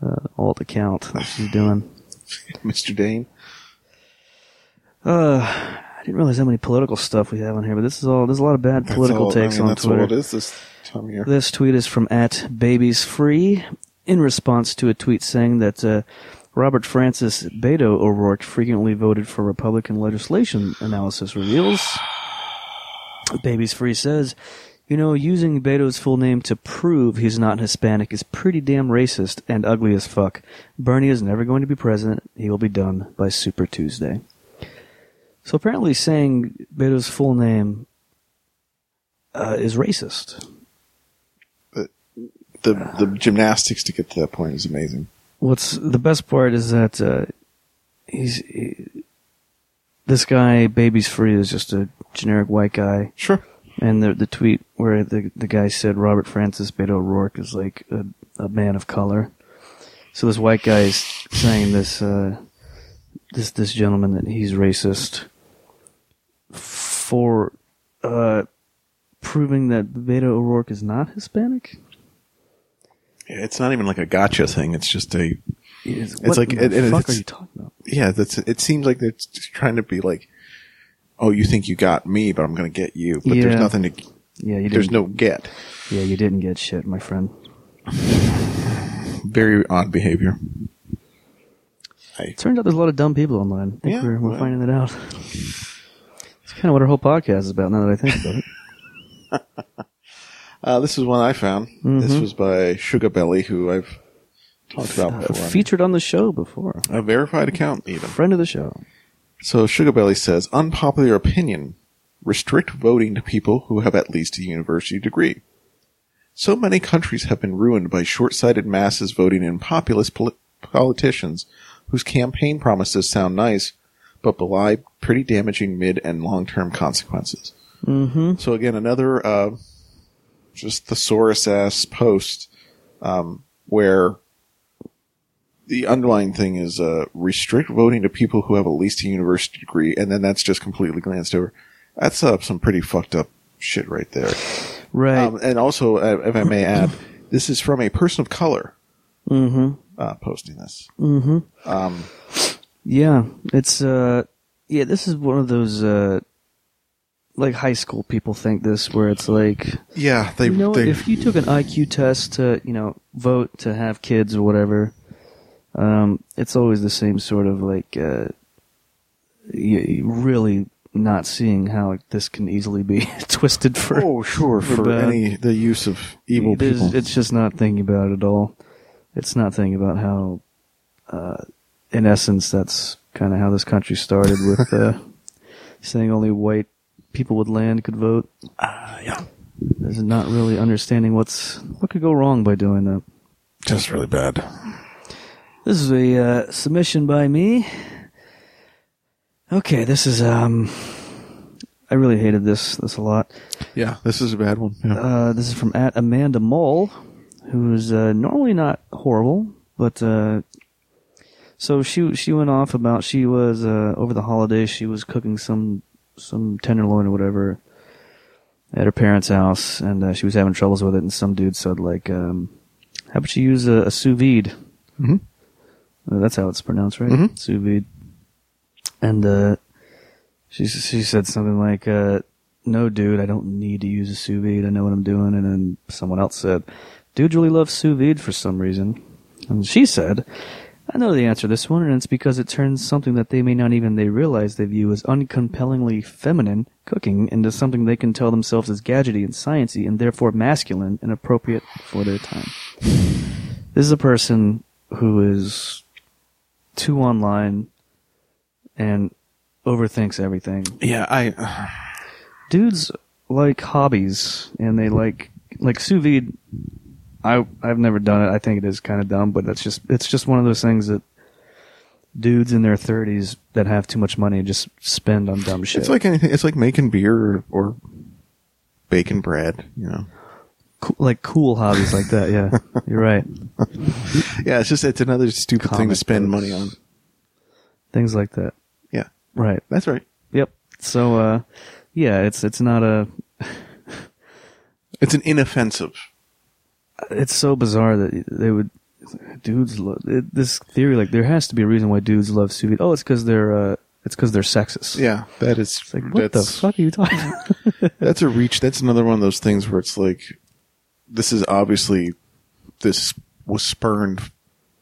uh, alt account that she's doing. Mr. Dane. Uh, I didn't realize how many political stuff we have on here, but this is all. There's a lot of bad political all- takes I mean, on Twitter. all it is this time of year. This tweet is from at babies free in response to a tweet saying that uh, Robert Francis Beto O'Rourke frequently voted for Republican legislation. Analysis reveals. Babies free says, you know, using Beto's full name to prove he's not Hispanic is pretty damn racist and ugly as fuck. Bernie is never going to be president. He will be done by Super Tuesday. So apparently, saying Beto's full name uh, is racist. the the gymnastics to get to that point is amazing. What's the best part is that uh, he's he, this guy, baby's free, is just a generic white guy, Sure. and the the tweet where the the guy said Robert Francis Beto O'Rourke is like a, a man of color. So this white guy is saying this uh, this this gentleman that he's racist for uh, proving that Beto O'Rourke is not Hispanic. It's not even like a gotcha thing. It's just a It's, like- the it- it- fuck it's- are you talking about? yeah. That's it. Seems like they're just trying to be like, oh, you think you got me, but I'm going to get you. But Yeah. there's nothing to. Yeah, you There's didn't. no get. Yeah, you didn't get shit, my friend. Very odd behavior. I, Turns out there's a lot of dumb people online. I think Yeah, we're, we're well. finding that out. It's kind of what our whole podcast is about now that I think about it. uh, this is one I found. This Mhm. was by Sugar Belly, who I've talked about Uh, before. featured on the show before. a verified account, even. Friend of the show. So Sugar Belly says, unpopular opinion. Restrict voting to people who have at least a university degree. So many countries have been ruined by short-sighted masses voting in populist poli- politicians whose campaign promises sound nice, but belie pretty damaging mid and long-term consequences. Mm-hmm. So again, another uh, just thesaurus ass post um, where the underlying thing is uh, restrict voting to people who have at least a university degree, and then that's just completely glanced over. That's uh, some pretty fucked up shit right there. Right. Um, and also, uh, if I may add, this is from a person of color mm-hmm. uh, posting this. Mm-hmm. Um, Yeah, it's uh, yeah. This is one of those uh, like high school people think this, where it's like, yeah, they, you know, they if you took an IQ test to, you know, vote to have kids or whatever, um, it's always the same sort of like, uh, really not seeing how this can easily be twisted for. Oh, sure, for for, any the use of evil There's- people. It's just not thinking about it at all. It's not thinking about how, uh, in essence, that's kind of how this country started with uh, saying only white people with land could vote. Ah, yeah, There's not really understanding what's what could go wrong by doing that. just really bad. This is a uh, submission by me. Okay, this is um, I really hated this this a lot. Yeah, this is a bad one. Yeah. Uh, this is from at Amanda Mull, who's uh, normally not horrible, but uh, so she she went off about she was uh, over the holidays she was cooking some some tenderloin or whatever at her parents' house, and uh, she was having troubles with it, and some dude said like, um, "How about you use a, a sous vide?" Mhm. Uh, that's how it's pronounced, right? Mhm. Sous vide. And uh, she she said something like, uh, "No, dude, I don't need to use a sous vide. I know what I'm doing." And then someone else said, "Dude really loves sous vide for some reason." And she said, "I know the answer to this one, and it's because it turns something that they may not even they realize they view as uncompellingly feminine cooking into something they can tell themselves is gadgety and sciency, and therefore masculine and appropriate for their time." This is a person who is too online and overthinks everything yeah, I. Uh, dudes like hobbies and they like like sous vide i i've never done it i think it is kind of dumb but that's just it's just one of those things that dudes in their 30s that have too much money just spend on dumb shit It's like anything. It's like making beer or, or baking bread. You know. Coo- like cool hobbies like that yeah you're right Yeah, it's just it's another stupid thing to spend books. money on. things like that Yeah, right that's right. yep so uh yeah it's it's not a It's an inoffensive. It's so bizarre that they would dudes love it, this theory like there has to be a reason why dudes love sous vide oh it's because they're uh it's because they're sexist Yeah, that is. It's like, what the fuck are you talking about? That's a reach. That's another one of those things where it's like, this is obviously this was spurned,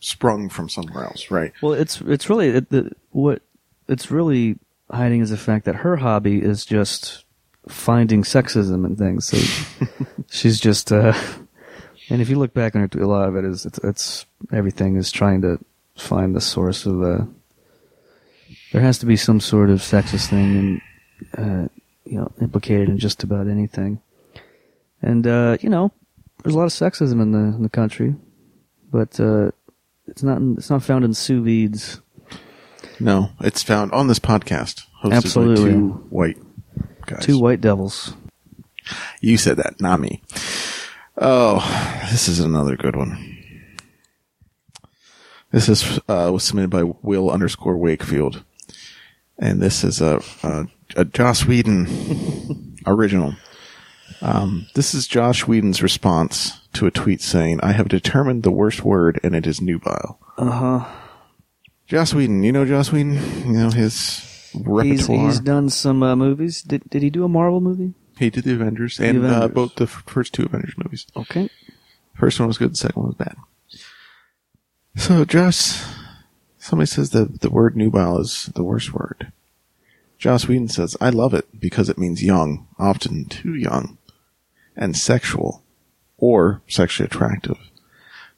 sprung from somewhere else, right? well, it's it's really it, the, what it's really hiding is the fact that her hobby is just finding sexism and things. So she's just, uh, and if you look back on her, a lot of it is it's, it's everything is trying to find the source of uh There has to be some sort of sexist thing, and uh, you know, implicated in just about anything. And uh, you know, there's a lot of sexism in the in the country, but uh, it's not it's not found in sous vides. No, it's found on this podcast. Hosted Absolutely. By two white guys. Two white devils. You said that, not me. Oh, this is another good one. This is uh, was submitted by Will underscore Wakefield, and this is a a, a Joss Whedon original. Um, this is Joss Whedon's response to a tweet saying, "I have determined the worst word, and it is nubile." Uh huh. Joss Whedon, you know Joss Whedon, you know his He's repertoire. he's done some uh, movies. Did did he do a Marvel movie? He did the Avengers and Uh, Avengers. both the f- first two Avengers movies. Okay. First one was good, the second one was bad. So, Joss, somebody says that the word nubile is the worst word. Joss Whedon says, I love it because it means young, often too young, and sexual, or sexually attractive.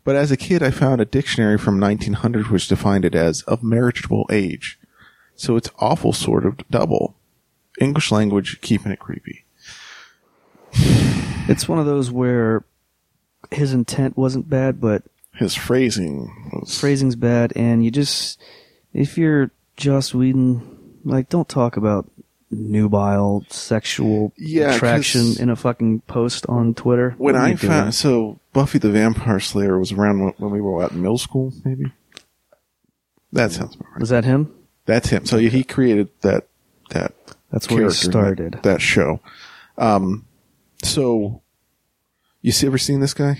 But as a kid, I found a dictionary from 1900 which defined it as of marriageable age. So it's awful sort of double. English language keeping it creepy. It's one of those where his intent wasn't bad, but His phrasing was phrasing's bad, and you just if you're Joss Whedon, like don't talk about nubile sexual Yeah, attraction in a fucking post on Twitter. when I found so Buffy the Vampire Slayer was around when, when we were at middle school, maybe. That sounds about right. was that him? That's him. So he created that that That's where he started. that, that show. Um, so you see, ever seen this guy?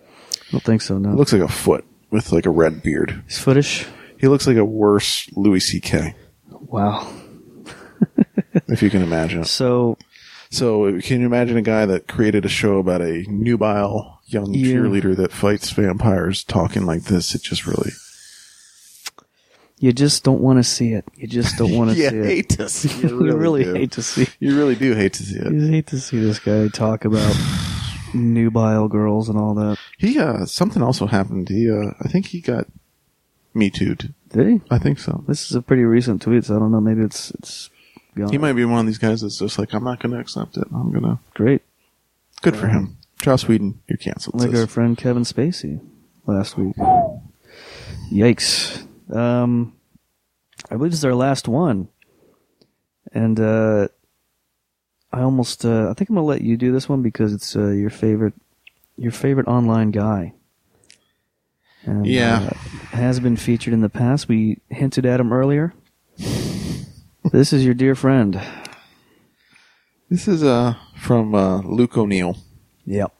I don't think so. No, He looks like a foot with like a red beard. he's footish. He looks like a worse Louis C.K. Wow. if you can imagine. it. So So can you imagine a guy that created a show about a nubile young Yeah. cheerleader that fights vampires talking like this? It just really You just don't want to see it. You just don't want to see it. hate to see. You you really, do. hate to see. You really do hate to see it. You hate to see this guy talk about nubile girls and all that. He uh something also happened. He uh I think he got me too. Did he? I think so. This is a pretty recent tweet, so I don't know. Maybe it's it's gone. He might be one of these guys that's just like I'm not going to accept it. I'm going to. great, Good for him. Charles Whedon, you're canceled. like sis. our friend Kevin Spacey last week. Yikes! Um, I believe this is our last one, and uh, I almost uh, I think I'm gonna let you do this one because it's uh, your favorite your favorite online guy. And, Yeah. uh, has been featured in the past. We hinted at him earlier. this is your dear friend. This is uh from uh, Luke O'Neill. Yep.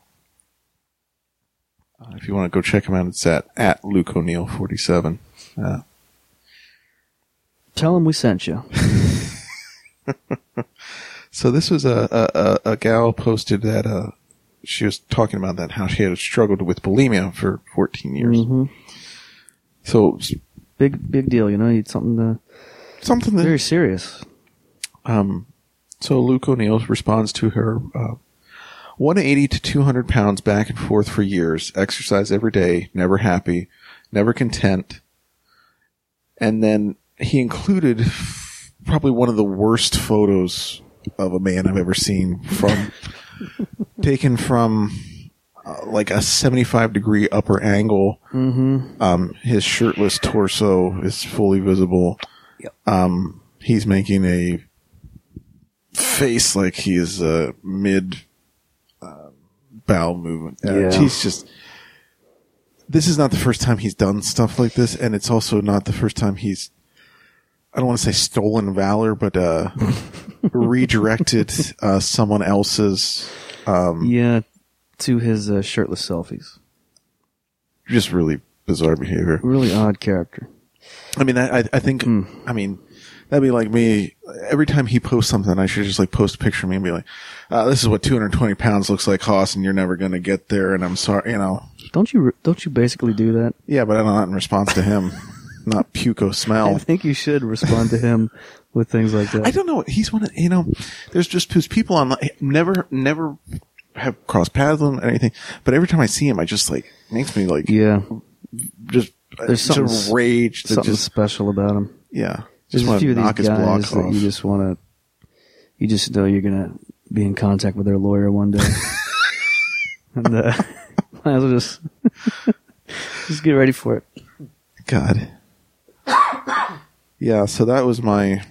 Uh, if you want to go check him out, it's at at Luke O'Neill 47. Uh, Tell him we sent you. so this was a, a a a gal posted that uh she was talking about that how she had struggled with bulimia for 14 years. hmm So Big big deal, you know. It's something to, something that very serious. Um, so Luke O'Neill responds to her, uh, 180 to 200 pounds back and forth for years, exercise every day, never happy, never content. And then he included probably one of the worst photos of a man I've ever seen from, taken from uh, like a 75 degree upper angle. Mm-hmm. Um, his shirtless torso is fully visible. Yep. Um, he's making a face like he is a mid uh, bowel movement. Uh, Yeah. He's just. This is not the first time he's done stuff like this, and it's also not the first time he's. I don't want to say stolen valor, but uh, redirected uh, someone else's. Um, Yeah, to his uh, shirtless selfies. just really bizarre behavior. Really odd character. I mean, I, I- think, Hmm. I mean, that'd be like me. Every time he posts something, I should just like post a picture of me and be like, uh, "This is what 220 pounds looks like, Hoss, and you're never going to get there." And I'm sorry, you know. Don't you don't you basically do that? Yeah, but I'm not in response to him. not puco smell. I think you should respond to him with things like that. I don't know. He's one of you know. There's just there's people on never never have crossed paths with him or anything. But every time I see him, I just like makes me like yeah, just There's just something s- rage. Something just special about him. yeah. There's Just a want few of these guys that off. you just want to. You just know you're gonna be in contact with their lawyer one day, and uh, might as well just just get ready for it. God. yeah, so that was my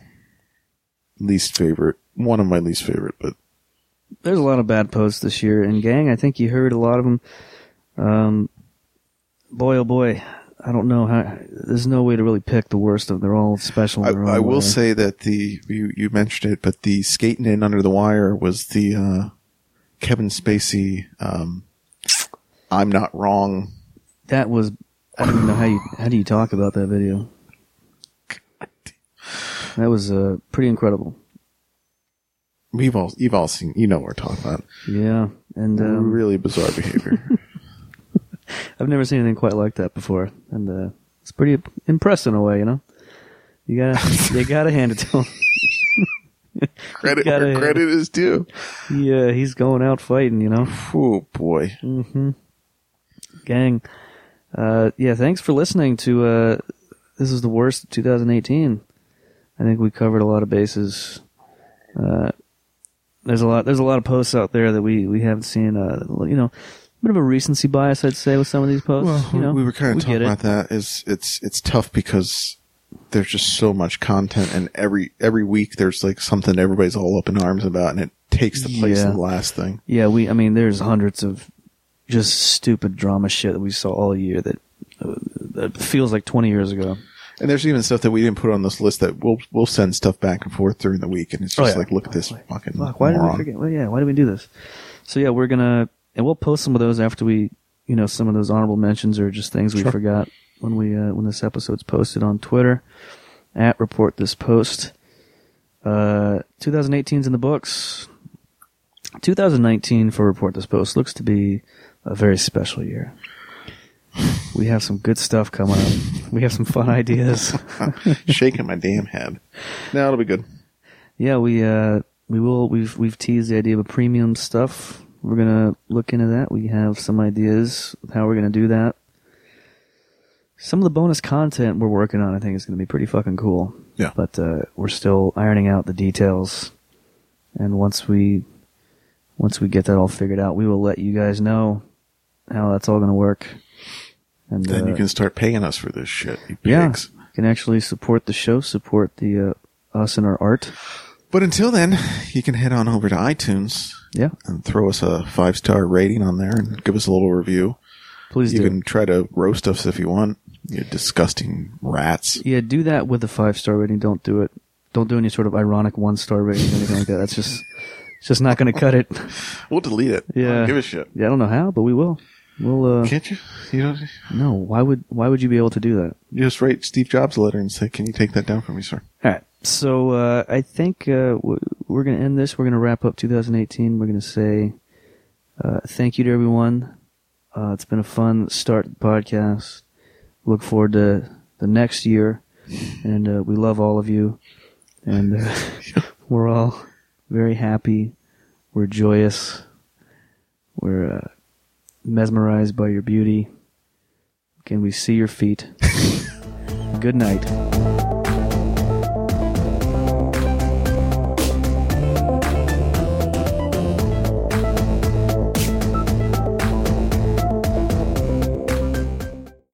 least favorite. One of my least favorite, but There's a lot of bad posts this year, and gang, I think you heard a lot of them. Um, boy, oh boy, I don't know how. There's no way to really pick the worst of. them. They're all special. I, their own I will way. say that the you, you mentioned it, but the skating in under the wire was the uh, Kevin Spacey. Um, I'm not wrong. that was. I don't even know how you how do you talk about that video. That was uh, pretty incredible. We've all you've all seen. You know what we're talking about. Yeah, and um, really bizarre behavior. I've never seen anything quite like that before, and uh, it's pretty impressive in a way. You know, you gotta you gotta hand it to him. credit where credit is due. Yeah, he's going out fighting. You know. Oh boy. hmm Gang. Uh, yeah, thanks for listening to, uh, this is the worst 2018. I think we covered a lot of bases. Uh, there's a lot, there's a lot of posts out there that we, we haven't seen, uh, you know, a bit of a recency bias, I'd say, with some of these posts. Well, you know, we were kind we of talking about that. Is it's it's tough because there's just so much content, and every every week there's like something everybody's all up in arms about, and it takes the place Yeah. of the last thing. Yeah, we, I mean, there's hundreds of just stupid drama shit that we saw all year that, uh, that feels like 20 years ago. And there's even stuff that we didn't put on this list that we'll we'll send stuff back and forth during the week, and it's Oh, just yeah. like, look at this fucking Fuck, why did we forget? Well, yeah, why did we do this? So yeah, we're gonna and we'll post some of those after we, you know, some of those honorable mentions or just things we Sure. forgot when we uh, when this episode's posted on Twitter at report this post. Uh, 2018's in the books. 2019 for report this post looks to be a very special year. we have some good stuff coming up. We have some fun ideas. Shaking my damn head. No, it'll be good. yeah, we uh we will we've we've teased the idea of a premium stuff. We're gonna look into that. We have some ideas how we're gonna do that. Some of the bonus content we're working on, I think, is gonna be pretty fucking cool. Yeah. But uh, we're still ironing out the details, and once we once we get that all figured out, we will let you guys know how that's all gonna work. And Then uh, you can start paying us for this shit, you yeah, pigs. you can actually support the show, support the uh, us and our art. But until then, you can head on over to iTunes Yeah, and throw us a five star rating on there and give us a little review. please You do. can try to roast us if you want. You disgusting rats. Yeah, do that with a five star rating. Don't do it. Don't do any sort of ironic one star rating or anything like that. That's just it's just not going to cut it. We'll delete it. Yeah. give a shit. Yeah, I don't know how, but we will. We'll. uh Can't you? You don't. No, why would why would you be able to do that? You just write Steve Jobs a letter and say, "Can you take that down for me, sir?" All right. So uh, I think uh, w- we're going to end this. We're going to wrap up 2018. We're going to say uh, thank you to everyone. Uh, it's been a fun start to the podcast. Look forward to the next year, and uh, we love all of you. And uh, we're all very happy. We're joyous. We're uh, mesmerized by your beauty. Can we see your feet? Good night.